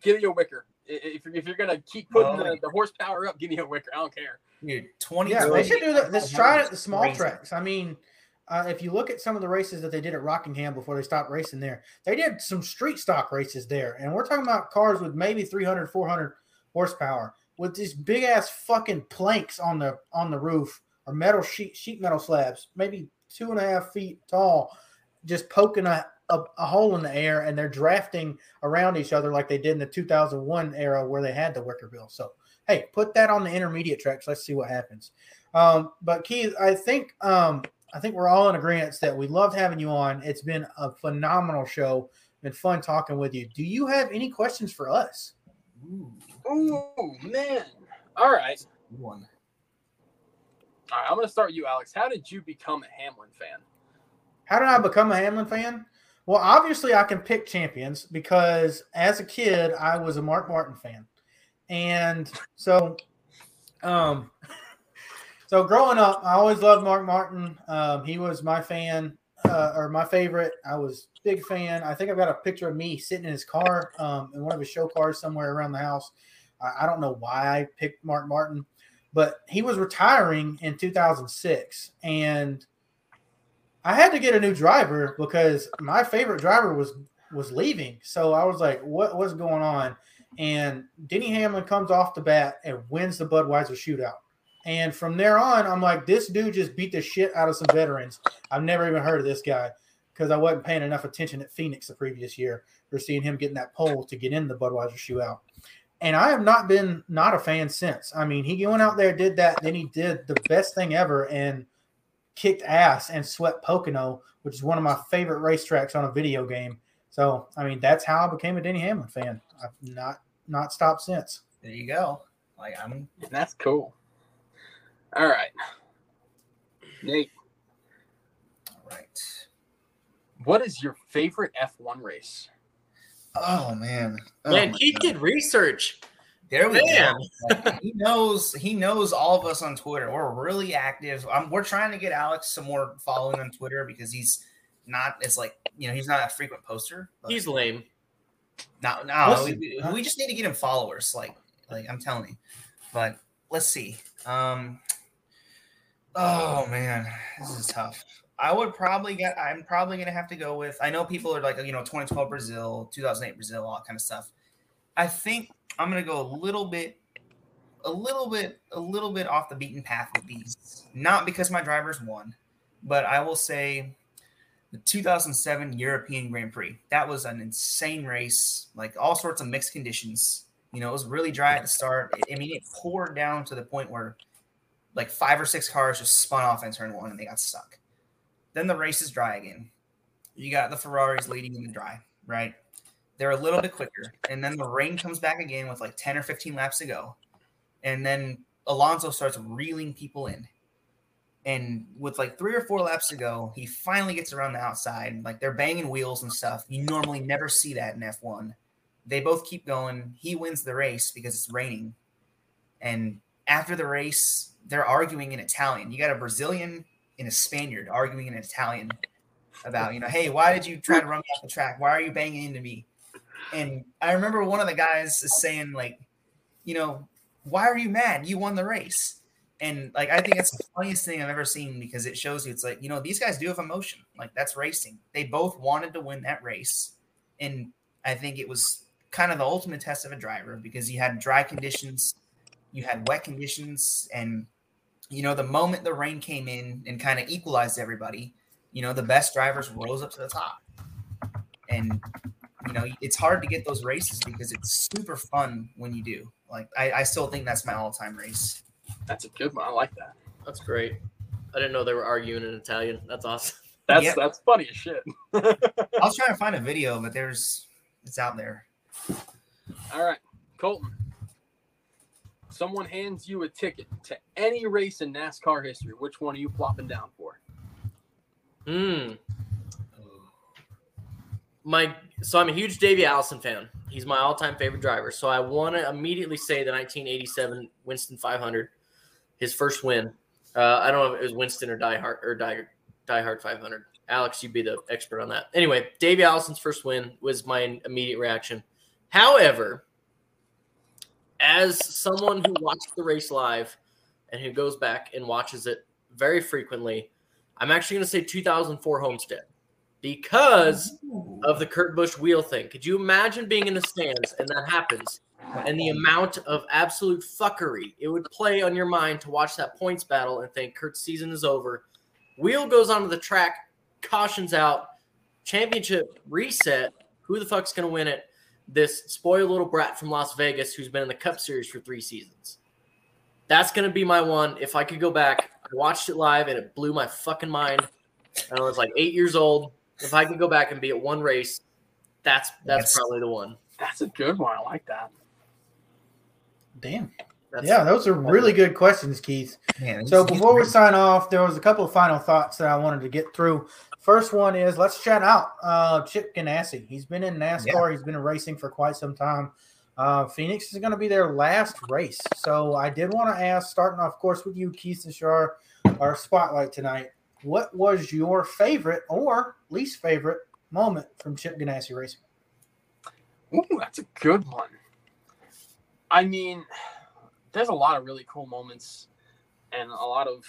give me a wicker. If, you're- if you're gonna keep putting Oh, the, the horsepower up, give me a wicker. I don't care. Dude, 20 Yeah, they should do that. Let's try it at the small Crazy. tracks. I mean, uh, if you look at some of the races that they did at Rockingham before they stopped racing there, they did some street stock races there. And we're talking about cars with maybe 300, 400 horsepower with these big ass fucking planks on the on the roof or metal sheet sheet metal slabs, maybe two and a half feet tall, just poking a, a, a hole in the air, and they're drafting around each other like they did in the 2001 era where they had the wicker bill. So hey, put that on the intermediate tracks. Let's see what happens. Um, but Keith, I think um, I think we're all in agreement that we loved having you on. It's been a phenomenal show. Been fun talking with you. Do you have any questions for us? Ooh, Ooh man! All right, one. All right. I'm gonna start you, Alex. How did you become a Hamlin fan? How did I become a Hamlin fan? Well, obviously I can pick champions because as a kid I was a Mark Martin fan, and so, um, so growing up I always loved Mark Martin. Um, he was my fan uh, or my favorite. I was big fan. I think I've got a picture of me sitting in his car um, in one of his show cars somewhere around the house. I, I don't know why I picked Mark Martin, but he was retiring in 2006 and. I had to get a new driver because my favorite driver was was leaving. So I was like, what what's going on? And Denny Hamlin comes off the bat and wins the Budweiser shootout. And from there on, I'm like, this dude just beat the shit out of some veterans. I've never even heard of this guy because I wasn't paying enough attention at Phoenix the previous year for seeing him getting that pole to get in the Budweiser shootout. And I have not been not a fan since. I mean, he went out there, did that, then he did the best thing ever, and kicked ass and swept Pocono, which is one of my favorite racetracks on a video game. So, I mean, that's how I became a Denny Hamlin fan. I've not not stopped since. There you go. Like I'm That's cool. All right. Nate, all right. what is your favorite F1 race? Oh man. Oh, Man, my he God. did research. There we Man. go. Like, he knows he knows all of us on Twitter. We're really active. Um, we're trying to get Alex some more following on Twitter because he's not as like you know he's not a frequent poster. but- He's lame. No, no, we, we just need to get him followers. Like, like I'm telling you. But let's see. Um. Oh man, this is tough. I would probably get. I'm probably gonna have to go with. I know people are like, you know, 2012 Brazil, 2008 Brazil, all that kind of stuff. I think I'm gonna go a little bit, a little bit, a little bit off the beaten path with these. Not because my drivers won, but I will say the 2007 European Grand Prix. That was an insane race, like all sorts of mixed conditions. You know, it was really dry at the start. I mean, it poured down to the point where like five or six cars just spun off in turn one and they got stuck. Then the race is dry again. You got the Ferraris leading in the dry, right? They're a little bit quicker. And then the rain comes back again with like 10 or 15 laps to go. And then Alonso starts reeling people in. And with like three or four laps to go, he finally gets around the outside. Like they're banging wheels and stuff. You normally never see that in F1. They both keep going. He wins the race because it's raining. And after the race, they're arguing in Italian. You got a Brazilian and a Spaniard arguing in Italian about, you know, hey, why did you try to run me off the track? Why are you banging into me? And I remember one of the guys is saying, like, you know, why are you mad? You won the race. And like I think it's the funniest thing I've ever seen because it shows you it's like, you know, these guys do have emotion. Like that's racing. They both wanted to win that race. And I think it was kind of the ultimate test of a driver because you had dry conditions, you had wet conditions, and you know, the moment the rain came in and kind of equalized everybody, you know, the best drivers rose up to the top. And you know, it's hard to get those races because it's super fun when you do. Like I, I still think that's my all-time race. That's a good one. I like that. That's great. I didn't know they were arguing in Italian. That's awesome. That's Yep. that's funny as shit. I was trying to find a video, but there's it's out there. All right, Colton. Someone hands you a ticket to any race in NASCAR history. Which one are you plopping down for? Hmm. My so I'm a huge Davey Allison fan. He's my all-time favorite driver. So I want to immediately say the 1987 Winston 500, his first win. Uh, I don't know if it was Winston or Die Hard or Die, Die Hard 500. Alex, you'd be the expert on that. Anyway, Davey Allison's first win was my immediate reaction. However, as someone who watched the race live and who goes back and watches it very frequently, I'm actually going to say 2004 Homestead because of the Kurt Busch wheel thing. Could you imagine being in the stands and that happens? And the amount of absolute fuckery it would play on your mind to watch that points battle and think Kurt's season is over. Wheel goes onto the track, cautions out, championship reset. Who the fuck's going to win it? This spoiled little brat from Las Vegas who's been in the Cup Series for three seasons. That's going to be my one. If I could go back, I watched it live and it blew my fucking mind. I was like eight years old. If I could go back and be at one race, that's that's Yes. probably the one. That's a good one. I like that. Damn. That's, Yeah, those are really good questions, Keith. Man, So before we sign off, there was a couple of final thoughts that I wanted to get through. First one is let's shout out uh, Chip Ganassi. He's been in NASCAR. He's been in racing for quite some time. Uh, Phoenix is going to be their last race. So I did want to ask, starting off, of course, with you, Keith and Shar, our spotlight tonight. What was your favorite or least favorite moment from Chip Ganassi racing? Ooh, that's a good one. I mean, there's a lot of really cool moments and a lot of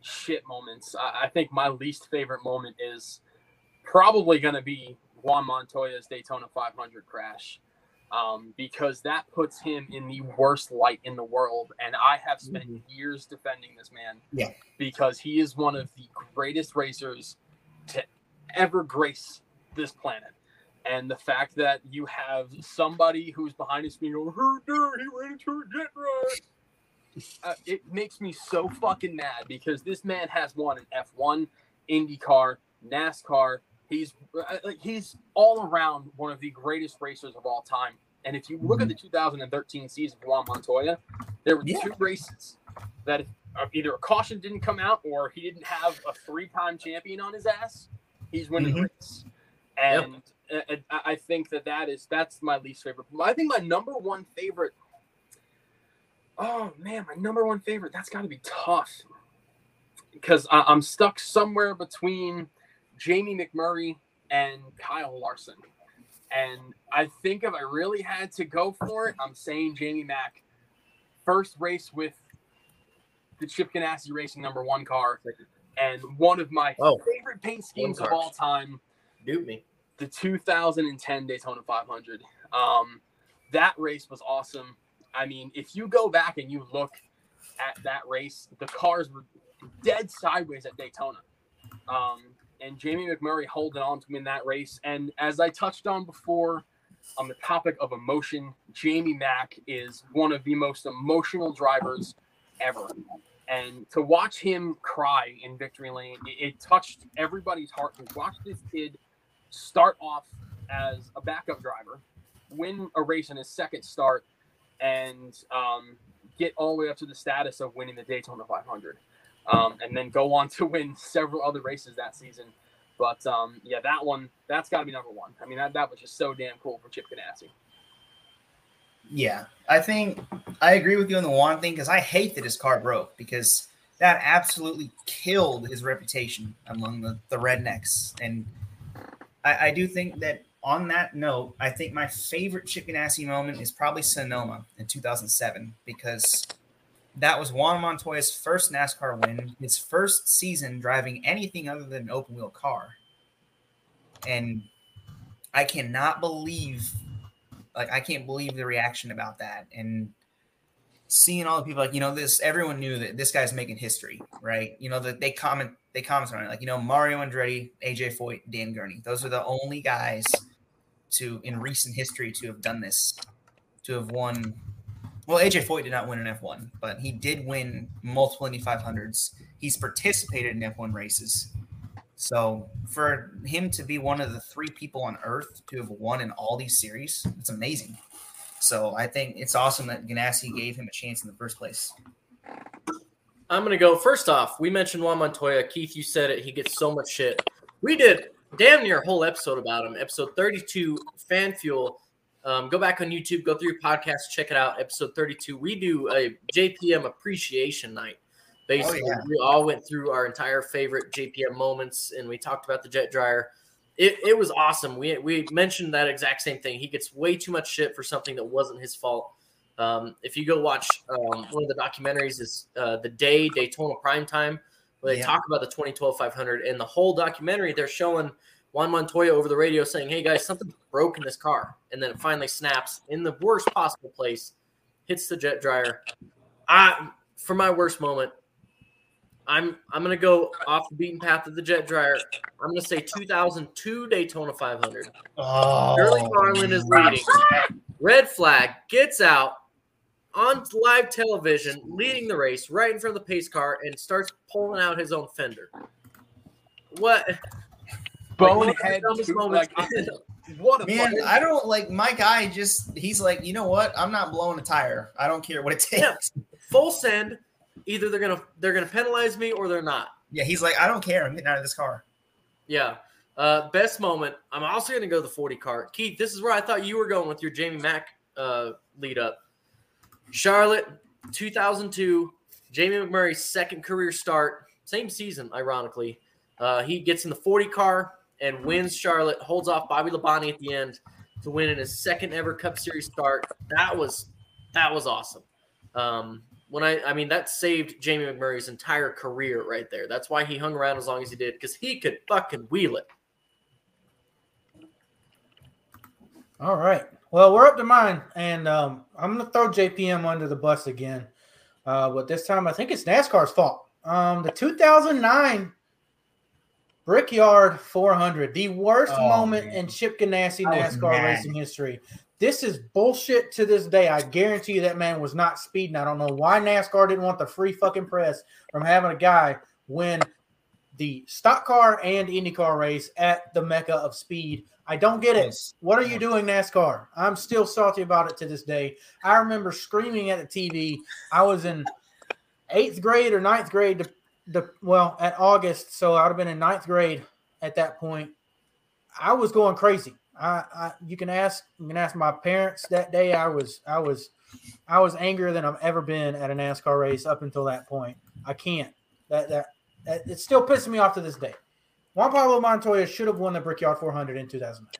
shit moments. I, I think my least favorite moment is probably going to be Juan Montoya's Daytona 500 crash um, because that puts him in the worst light in the world. And I have spent years defending this man Yeah. because he is one of the greatest racers to ever grace this planet. And the fact that you have somebody who's behind his screen going, "Who dare he ran into a jet dryer?" Uh, it makes me so fucking mad because this man has won an F1, IndyCar, NASCAR. He's uh, like he's all around one of the greatest racers of all time. And if you look at the 2013 season for Juan Montoya, there were Yeah. two races that uh, either a caution didn't come out or he didn't have a three-time champion on his ass. He's winning the Mhm. race, and uh, uh, I I think that that is that's my least favorite. I think my number one favorite. Oh man, my number one favorite. That's got to be tough because I, I'm stuck somewhere between Jamie McMurray and Kyle Larson. And I think if I really had to go for it, I'm saying Jamie Mack. First race with the Chip Ganassi Racing number one car, and one of my Oh. favorite paint schemes of all time, Dude me. the 2010 Daytona 500. Um, that race was awesome. I mean, if you go back and you look at that race, the cars were dead sideways at Daytona. Um, and Jamie McMurray holding on to win that race. And as I touched on before, on the topic of emotion, Jamie Mack is one of the most emotional drivers ever. And to watch him cry in victory lane, it, it touched everybody's heart to watch this kid start off as a backup driver, win a race in his second start, and um, get all the way up to the status of winning the Daytona 500, um, and then go on to win several other races that season. But um, yeah, that one, that's got to be number one. I mean, that, that was just so damn cool for Chip Ganassi. Yeah, I think I agree with you on the one thing because I hate that his car broke because that absolutely killed his reputation among the, the rednecks. And I, I do think that on that note, I think my favorite Chip Ganassi moment is probably Sonoma in 2007 because that was Juan Montoya's first NASCAR win, his first season driving anything other than an open wheel car. And I cannot believe like I can't believe the reaction about that and seeing all the people like you know this everyone knew that this guy's making history right you know that they comment they on it like you know Mario Andretti AJ Foyt Dan Gurney those are the only guys to in recent history to have done this to have won well AJ Foyt did not win an F1 but he did win multiple Indy 500s he's participated in F1 races so for him to be one of the three people on earth to have won in all these series, it's amazing. So I think it's awesome that Ganassi gave him a chance in the first place. I'm gonna go first off. We mentioned Juan Montoya. Keith, you said it. He gets so much shit. We did damn near a whole episode about him. Episode 32, Fan Fuel. Um, go back on YouTube, go through your podcast, check it out. Episode 32. We do a JPM appreciation night. Basically, yeah. we all went through our entire favorite JPM moments, and we talked about the jet dryer. It, it was awesome. We we mentioned that exact same thing. He gets way too much shit for something that wasn't his fault. Um, if you go watch um, one of the documentaries, is uh, the day Daytona Prime Time, where they Yeah. talk about the 2012 500, and the whole documentary they're showing Juan Montoya over the radio saying, "Hey guys, something broke in this car," and then it finally snaps in the worst possible place, hits the jet dryer. I for my worst moment, I'm I'm gonna go off the beaten path of the jet dryer. I'm gonna say 2002 Daytona 500. Oh, Sterling Marlin is leading. Red flag gets out on live television, leading the race right in front of the pace car, and starts pulling out his own fender. What? Bonehead, Dumbest dude, moments. like, what a Man, fucking- I don't like my guy. Just he's like, you know what? I'm not blowing a tire. I don't care what it Yeah. takes. Full send. Either they're gonna they're gonna penalize me or they're not. Yeah, he's like, I don't care. I'm getting out of this car. Yeah. Uh, best moment. I'm also going to go the 40 car. Keith, this is where I thought you were going with your Jamie Mack uh, lead up. Charlotte, 2002. Jamie McMurray's second career start, same season, ironically. Uh, he gets in the 40 car and wins Charlotte, holds off Bobby Labonte at the end to win in his second ever Cup Series start. That was that was awesome. Um, when I, I mean, that saved Jamie McMurray's entire career right there. That's why he hung around as long as he did because he could fucking wheel it. All right. Well, we're up to mine, and um, I'm going to throw JPM under the bus again. Uh, but this time, I think it's NASCAR's fault. Um, the 2009 Brickyard 400, the worst Oh, moment man. in Chip Ganassi NASCAR racing history. This is bullshit to this day. I guarantee you that man was not speeding. I don't know why NASCAR didn't want the free fucking press from having a guy win the stock car and IndyCar race at the mecca of speed. I don't get it. What are you doing, NASCAR? I'm still salty about it to this day. I remember screaming at the TV. I was in eighth grade or ninth grade. The, the well, at August, so I would have been in ninth grade at that point. I was going crazy. I, I you can ask you can ask my parents that day. I was I was I was angrier than I've ever been at a NASCAR race up until that point. I can't. That that, that it's still pissing me off to this day. Juan Pablo Montoya should have won the Brickyard 400 in 2009.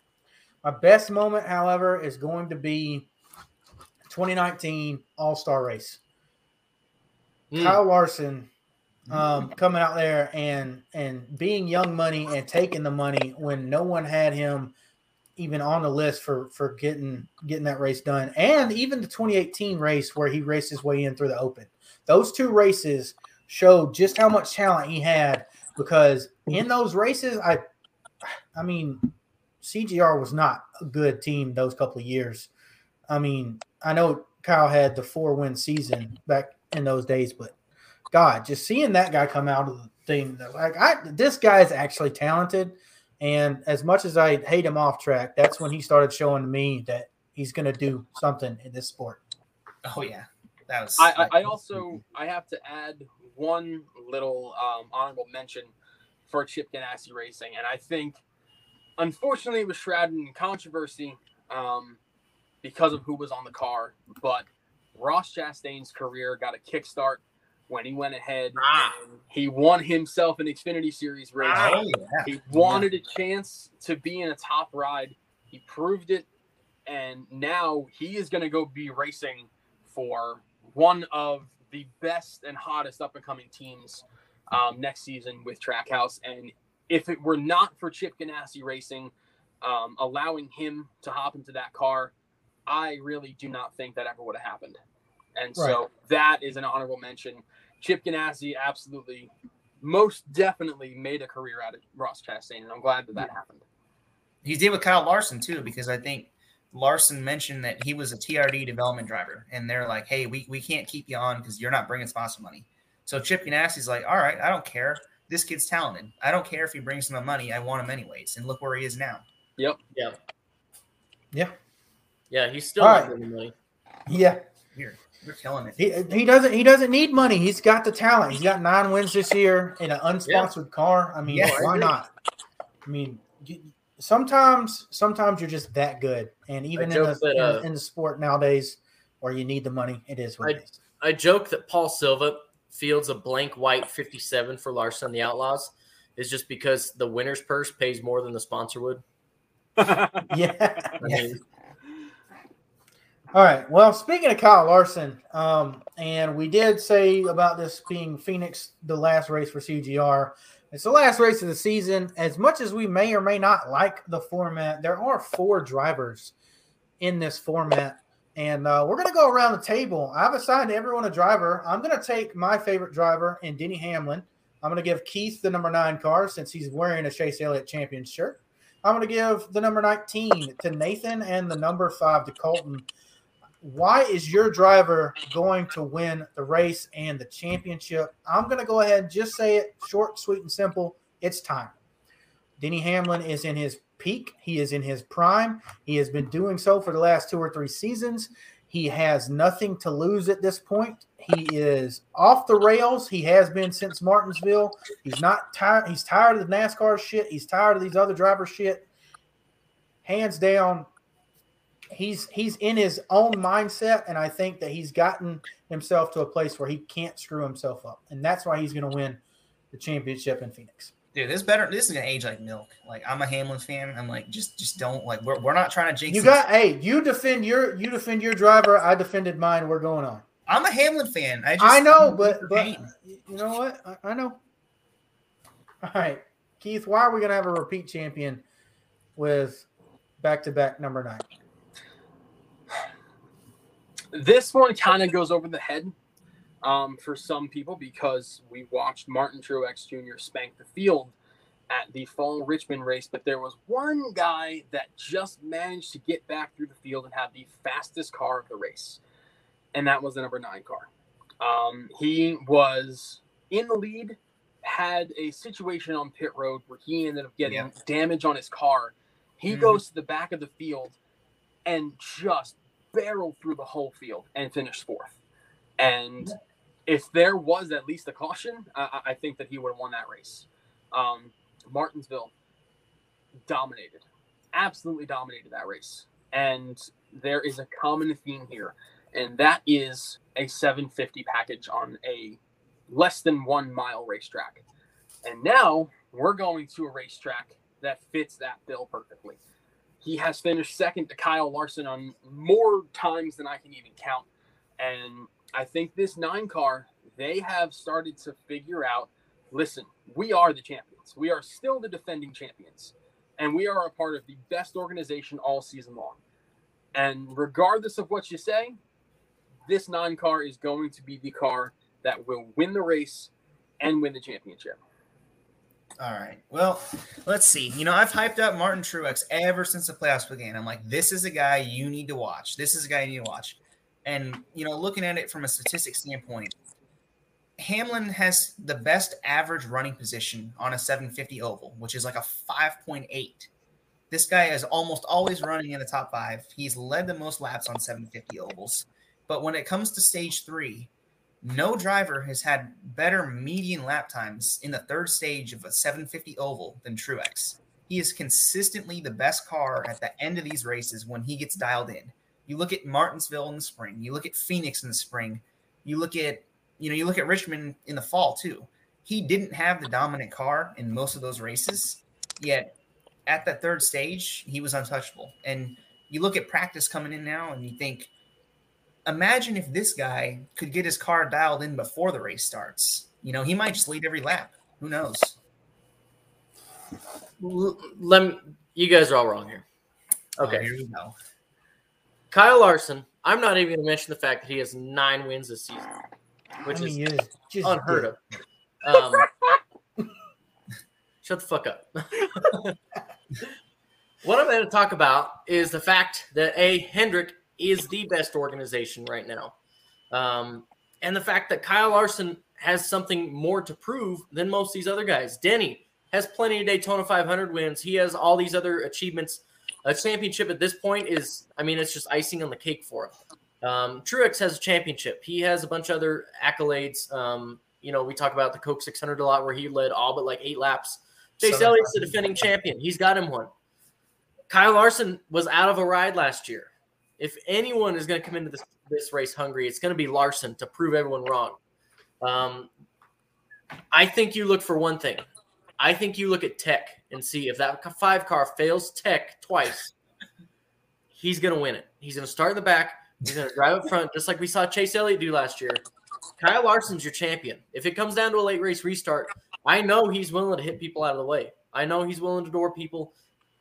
My best moment, however, is going to be 2019 All Star Race. Mm. Kyle Larson um, coming out there and and being young money and taking the money when no one had him even on the list for for getting getting that race done, and even the 2018 race where he raced his way in through the Open. Those two races showed just how much talent he had because mm-hmm. in those races, I I mean, CGR was not a good team those couple of years. I mean, I know Kyle had the four win season back in those days, but God, just seeing that guy come out of the thing, like I, this guy is actually talented. And as much as I hate him off track, that's when he started showing me that he's going to do something in this sport. Oh yeah, that was. I, I, I also I have to add one little um, honorable mention for Chip Ganassi Racing, and I think unfortunately it was shrouded in controversy um, because of who was on the car. But Ross Chastain's career got a kickstart when he went ahead Ah. and he won himself an Xfinity Series race. oh yeah. He wanted a chance to be in a top ride. He proved it, and now he is going to go be racing for one of the best and hottest up and coming teams um, next season with Trackhouse. And if it were not for Chip Ganassi Racing um, allowing him to hop into that car, I really do not think that ever would have happened. And so that is an honorable mention. Chip Ganassi absolutely, most definitely made a career out of Ross Chastain, and I'm glad that that happened. He did with Kyle Larson too, because I think Larson mentioned that he was a TRD development driver, and they're like, "Hey, we, we can't keep you on because you're not bringing sponsor money." So Chip Ganassi's like, "All right, I don't care. This kid's talented. I don't care if he brings no money. I want him anyways." And look where he is now. Yep. Yeah. Yeah. Yeah, he's still not right. getting money. Yeah. Here, you're killing it. He, he doesn't he doesn't need money. He's got the talent. He's got nine wins this year in an unsponsored car. I mean, Yeah, why agree. not? I mean, you, sometimes sometimes you're just that good, and even in the, that, uh, in the sport nowadays, where you need the money, it is what it is. I joke that Paul Silva fields a blank white 57 for Larson and the Outlaws is just because the winner's purse pays more than the sponsor would. Yeah. I Yeah. mean, All right. Well, speaking of Kyle Larson, um, and we did say about this being Phoenix, the last race for CGR. It's the last race of the season. As much as we may or may not like the format, there are four drivers in this format. And uh, we're going to go around the table. I've assigned everyone a driver. I'm going to take my favorite driver and Denny Hamlin. I'm going to give Keith the number nine car since he's wearing a Chase Elliott champion shirt. I'm going to give the number 19 to Nathan and the number five to Colton why is your driver going to win the race and the championship? I'm going to go ahead and just say it short, sweet, and simple. It's time. Denny Hamlin is in his peak. He is in his prime. He has been doing so for the last two or three seasons. He has nothing to lose at this point. He is off the rails. He has been since Martinsville. He's not tired. He's tired of the NASCAR shit. He's tired of these other drivers shit. Hands down, he's he's in his own mindset, and I think that he's gotten himself to a place where he can't screw himself up, and that's why he's going to win the championship in Phoenix. Dude, this better. This is gonna age like milk. Like I'm a Hamlin fan. I'm like, just just don't like. We're, we're not trying to jinx. You got hey, you defend your you defend your driver. I defended mine. We're going on. I'm a Hamlin fan. I just I know, but but you know what? I, I know. All right, Keith. Why are we going to have a repeat champion with back to back number nine? This one kind of goes over the head um, for some people because we watched Martin Truex Jr. spank the field at the fall Richmond race, but there was one guy that just managed to get back through the field and have the fastest car of the race, and that was the number nine car. Um, he was in the lead, had a situation on pit road where he ended up getting Yeah. damage on his car. He Mhm. goes to the back of the field and just barreled through the whole field and finished fourth. And if there was at least a caution, I, I think that he would have won that race. Um, Martinsville dominated, absolutely dominated that race. And there is a common theme here, and that is a 750 package on a less than one mile racetrack. And now we're going to a racetrack that fits that bill perfectly. He has finished second to Kyle Larson on more times than I can even count. And I think this nine car, they have started to figure out listen, we are the champions. We are still the defending champions. And we are a part of the best organization all season long. And regardless of what you say, this nine car is going to be the car that will win the race and win the championship. All right. Well, let's see. You know, I've hyped up Martin Truex ever since the playoffs began. I'm like, this is a guy you need to watch. This is a guy you need to watch. And you know, looking at it from a statistic standpoint, Hamlin has the best average running position on a 750 oval, which is like a 5.8. This guy is almost always running in the top five. He's led the most laps on 750 ovals. But when it comes to stage three, no driver has had better median lap times in the third stage of a 750 oval than Truex. He is consistently the best car at the end of these races when he gets dialed in. You look at Martinsville in the spring, you look at Phoenix in the spring, you look at you know, you look at Richmond in the fall too. He didn't have the dominant car in most of those races, yet at that third stage, he was untouchable. And you look at practice coming in now and you think, imagine if this guy could get his car dialed in before the race starts. You know, he might just lead every lap. Who knows? L- Let me, you guys are all wrong here. Oh, Okay. here we go. Kyle Larson, I'm not even going to mention the fact that he has nine wins this season, which I is mean, it's just unheard good. of. Um, shut the fuck up. what I'm going to talk about is the fact that A, Hendrick is the best organization right now. Um, and the fact that Kyle Larson has something more to prove than most of these other guys. Denny has plenty of Daytona 500 wins. He has all these other achievements. A championship at this point is, I mean, it's just icing on the cake for him. Um, Truex has a championship. He has a bunch of other accolades. Um, you know, we talk about the Coke 600 a lot, where he led all but like eight laps. Chase Elliott's the defending champion. He's got him one. Kyle Larson was out of a ride last year. If anyone is going to come into this, this race hungry, it's going to be Larson to prove everyone wrong. Um, I think you look for one thing. I think you look at Tech and see if that five car fails Tech twice, he's going to win it. He's going to start in the back. He's going to drive up front, just like we saw Chase Elliott do last year. Kyle Larson's your champion. If it comes down to a late race restart, I know he's willing to hit people out of the way. I know he's willing to door people.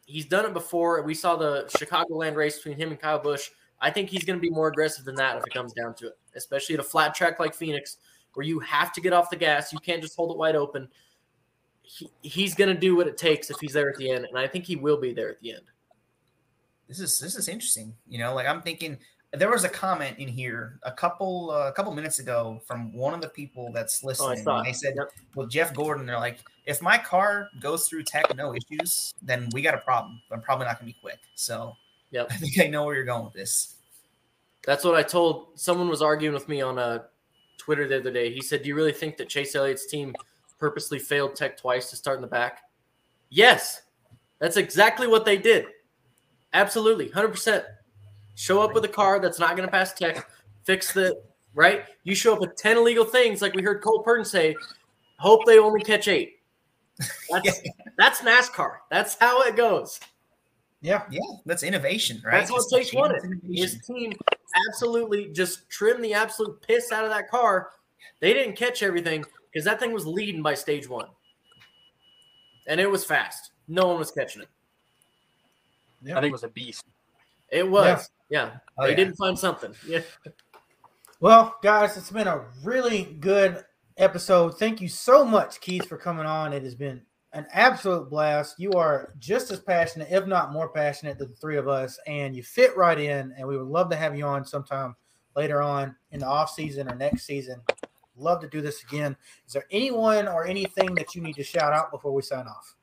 He's done it before. We saw the Chicagoland race between him and Kyle Busch. I think he's going to be more aggressive than that if it comes down to it, especially at a flat track like Phoenix, where you have to get off the gas. You can't just hold it wide open. He, he's going to do what it takes if he's there at the end, and I think he will be there at the end. This is this is interesting. You know, like I'm thinking there was a comment in here a couple uh, a couple minutes ago from one of the people that's listening. saw and they said, Yep. "Well, Jeff Gordon, they're like, if my car goes through tech no issues, then we got a problem. I'm probably not going to be quick." So, Yep. I think I know where you're going with this. That's what I told someone was arguing with me on uh, Twitter the other day. He said, "Do you really think that Chase Elliott's team purposely failed Tech twice to start in the back?" Yes, that's exactly what they did. Absolutely, hundred percent. Show up with a car that's not going to pass Tech. Fix the right. You show up with ten illegal things, like we heard Cole Pearn say. Hope they only catch eight. That's that's NASCAR. That's how it goes. Yeah. Yeah, that's innovation, right? That's what Just Chase change wanted. His team absolutely just trimmed the absolute piss out of that car. They didn't catch everything because that thing was leading by stage one. And it was fast. No one was catching it. Yeah. I think it was a beast. It was. Yeah. Oh, they yeah. didn't find something. Yeah. Well, guys, it's been a really good episode. Thank you so much, Keith, for coming on. It has been an absolute blast. You are just as passionate, if not more passionate, than the three of us, and you fit right in. And we would love to have you on sometime later on in the off season or next season. Love to do this again. Is there anyone or anything that you need to shout out before we sign off?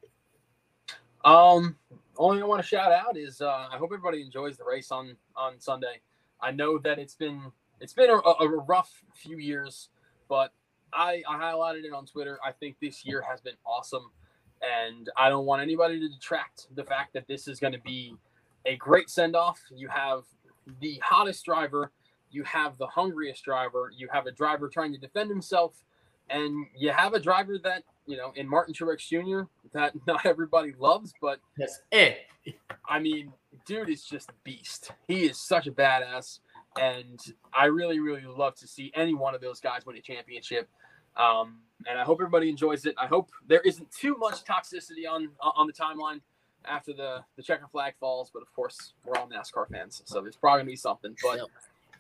Um, only I want to shout out is uh, I hope everybody enjoys the race on on Sunday. I know that it's been it's been a, a rough few years, but I, I highlighted it on Twitter. I think this year has been awesome, and I don't want anybody to detract the fact that this is going to be a great send off. You have the hottest driver, you have the hungriest driver, you have a driver trying to defend himself, and you have a driver that you know in Martin Truex Jr. that not everybody loves, but Yes. Eh. I mean, dude is just a beast. He is such a badass, and I really, really love to see any one of those guys win a championship. Um, and I hope everybody enjoys it. I hope there isn't too much toxicity on on the timeline after the the checker flag falls. But of course, we're all NASCAR fans, so there's probably gonna be something. But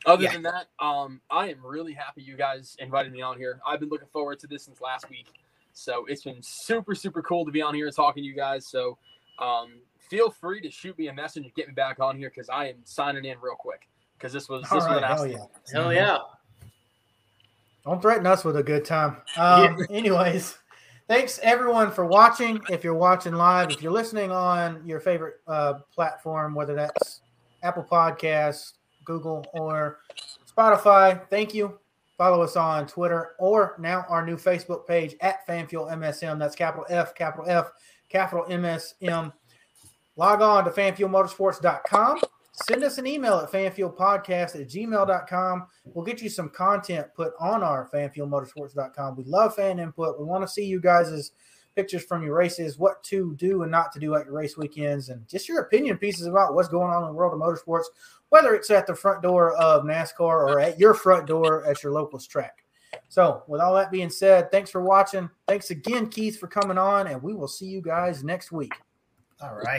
other Yeah. than that, um, I am really happy you guys invited me on here. I've been looking forward to this since last week, so it's been super, super cool to be on here and talking to you guys. So um, feel free to shoot me a message and get me back on here because I am signing in real quick because this was this All was right, an hell absolute yeah. Hell yeah. Don't threaten us with a good time. Um, Anyways, thanks everyone for watching. If you're watching live, if you're listening on your favorite uh, platform, whether that's Apple Podcasts, Google, or Spotify, thank you. Follow us on Twitter or now our new Facebook page at FanFuel MSM. That's capital F, capital F, capital MSM. Log on to fanfuelmotorsports.com. Send us an email at fanfuelpodcast at gmail.com. We'll get you some content put on our fanfuelmotorsports.com. We love fan input. We want to see you guys' pictures from your races, what to do and not to do at your race weekends, and just your opinion pieces about what's going on in the world of motorsports, whether it's at the front door of NASCAR or at your front door at your locals track. So, with all that being said, thanks for watching. Thanks again, Keith, for coming on, and we will see you guys next week. All right.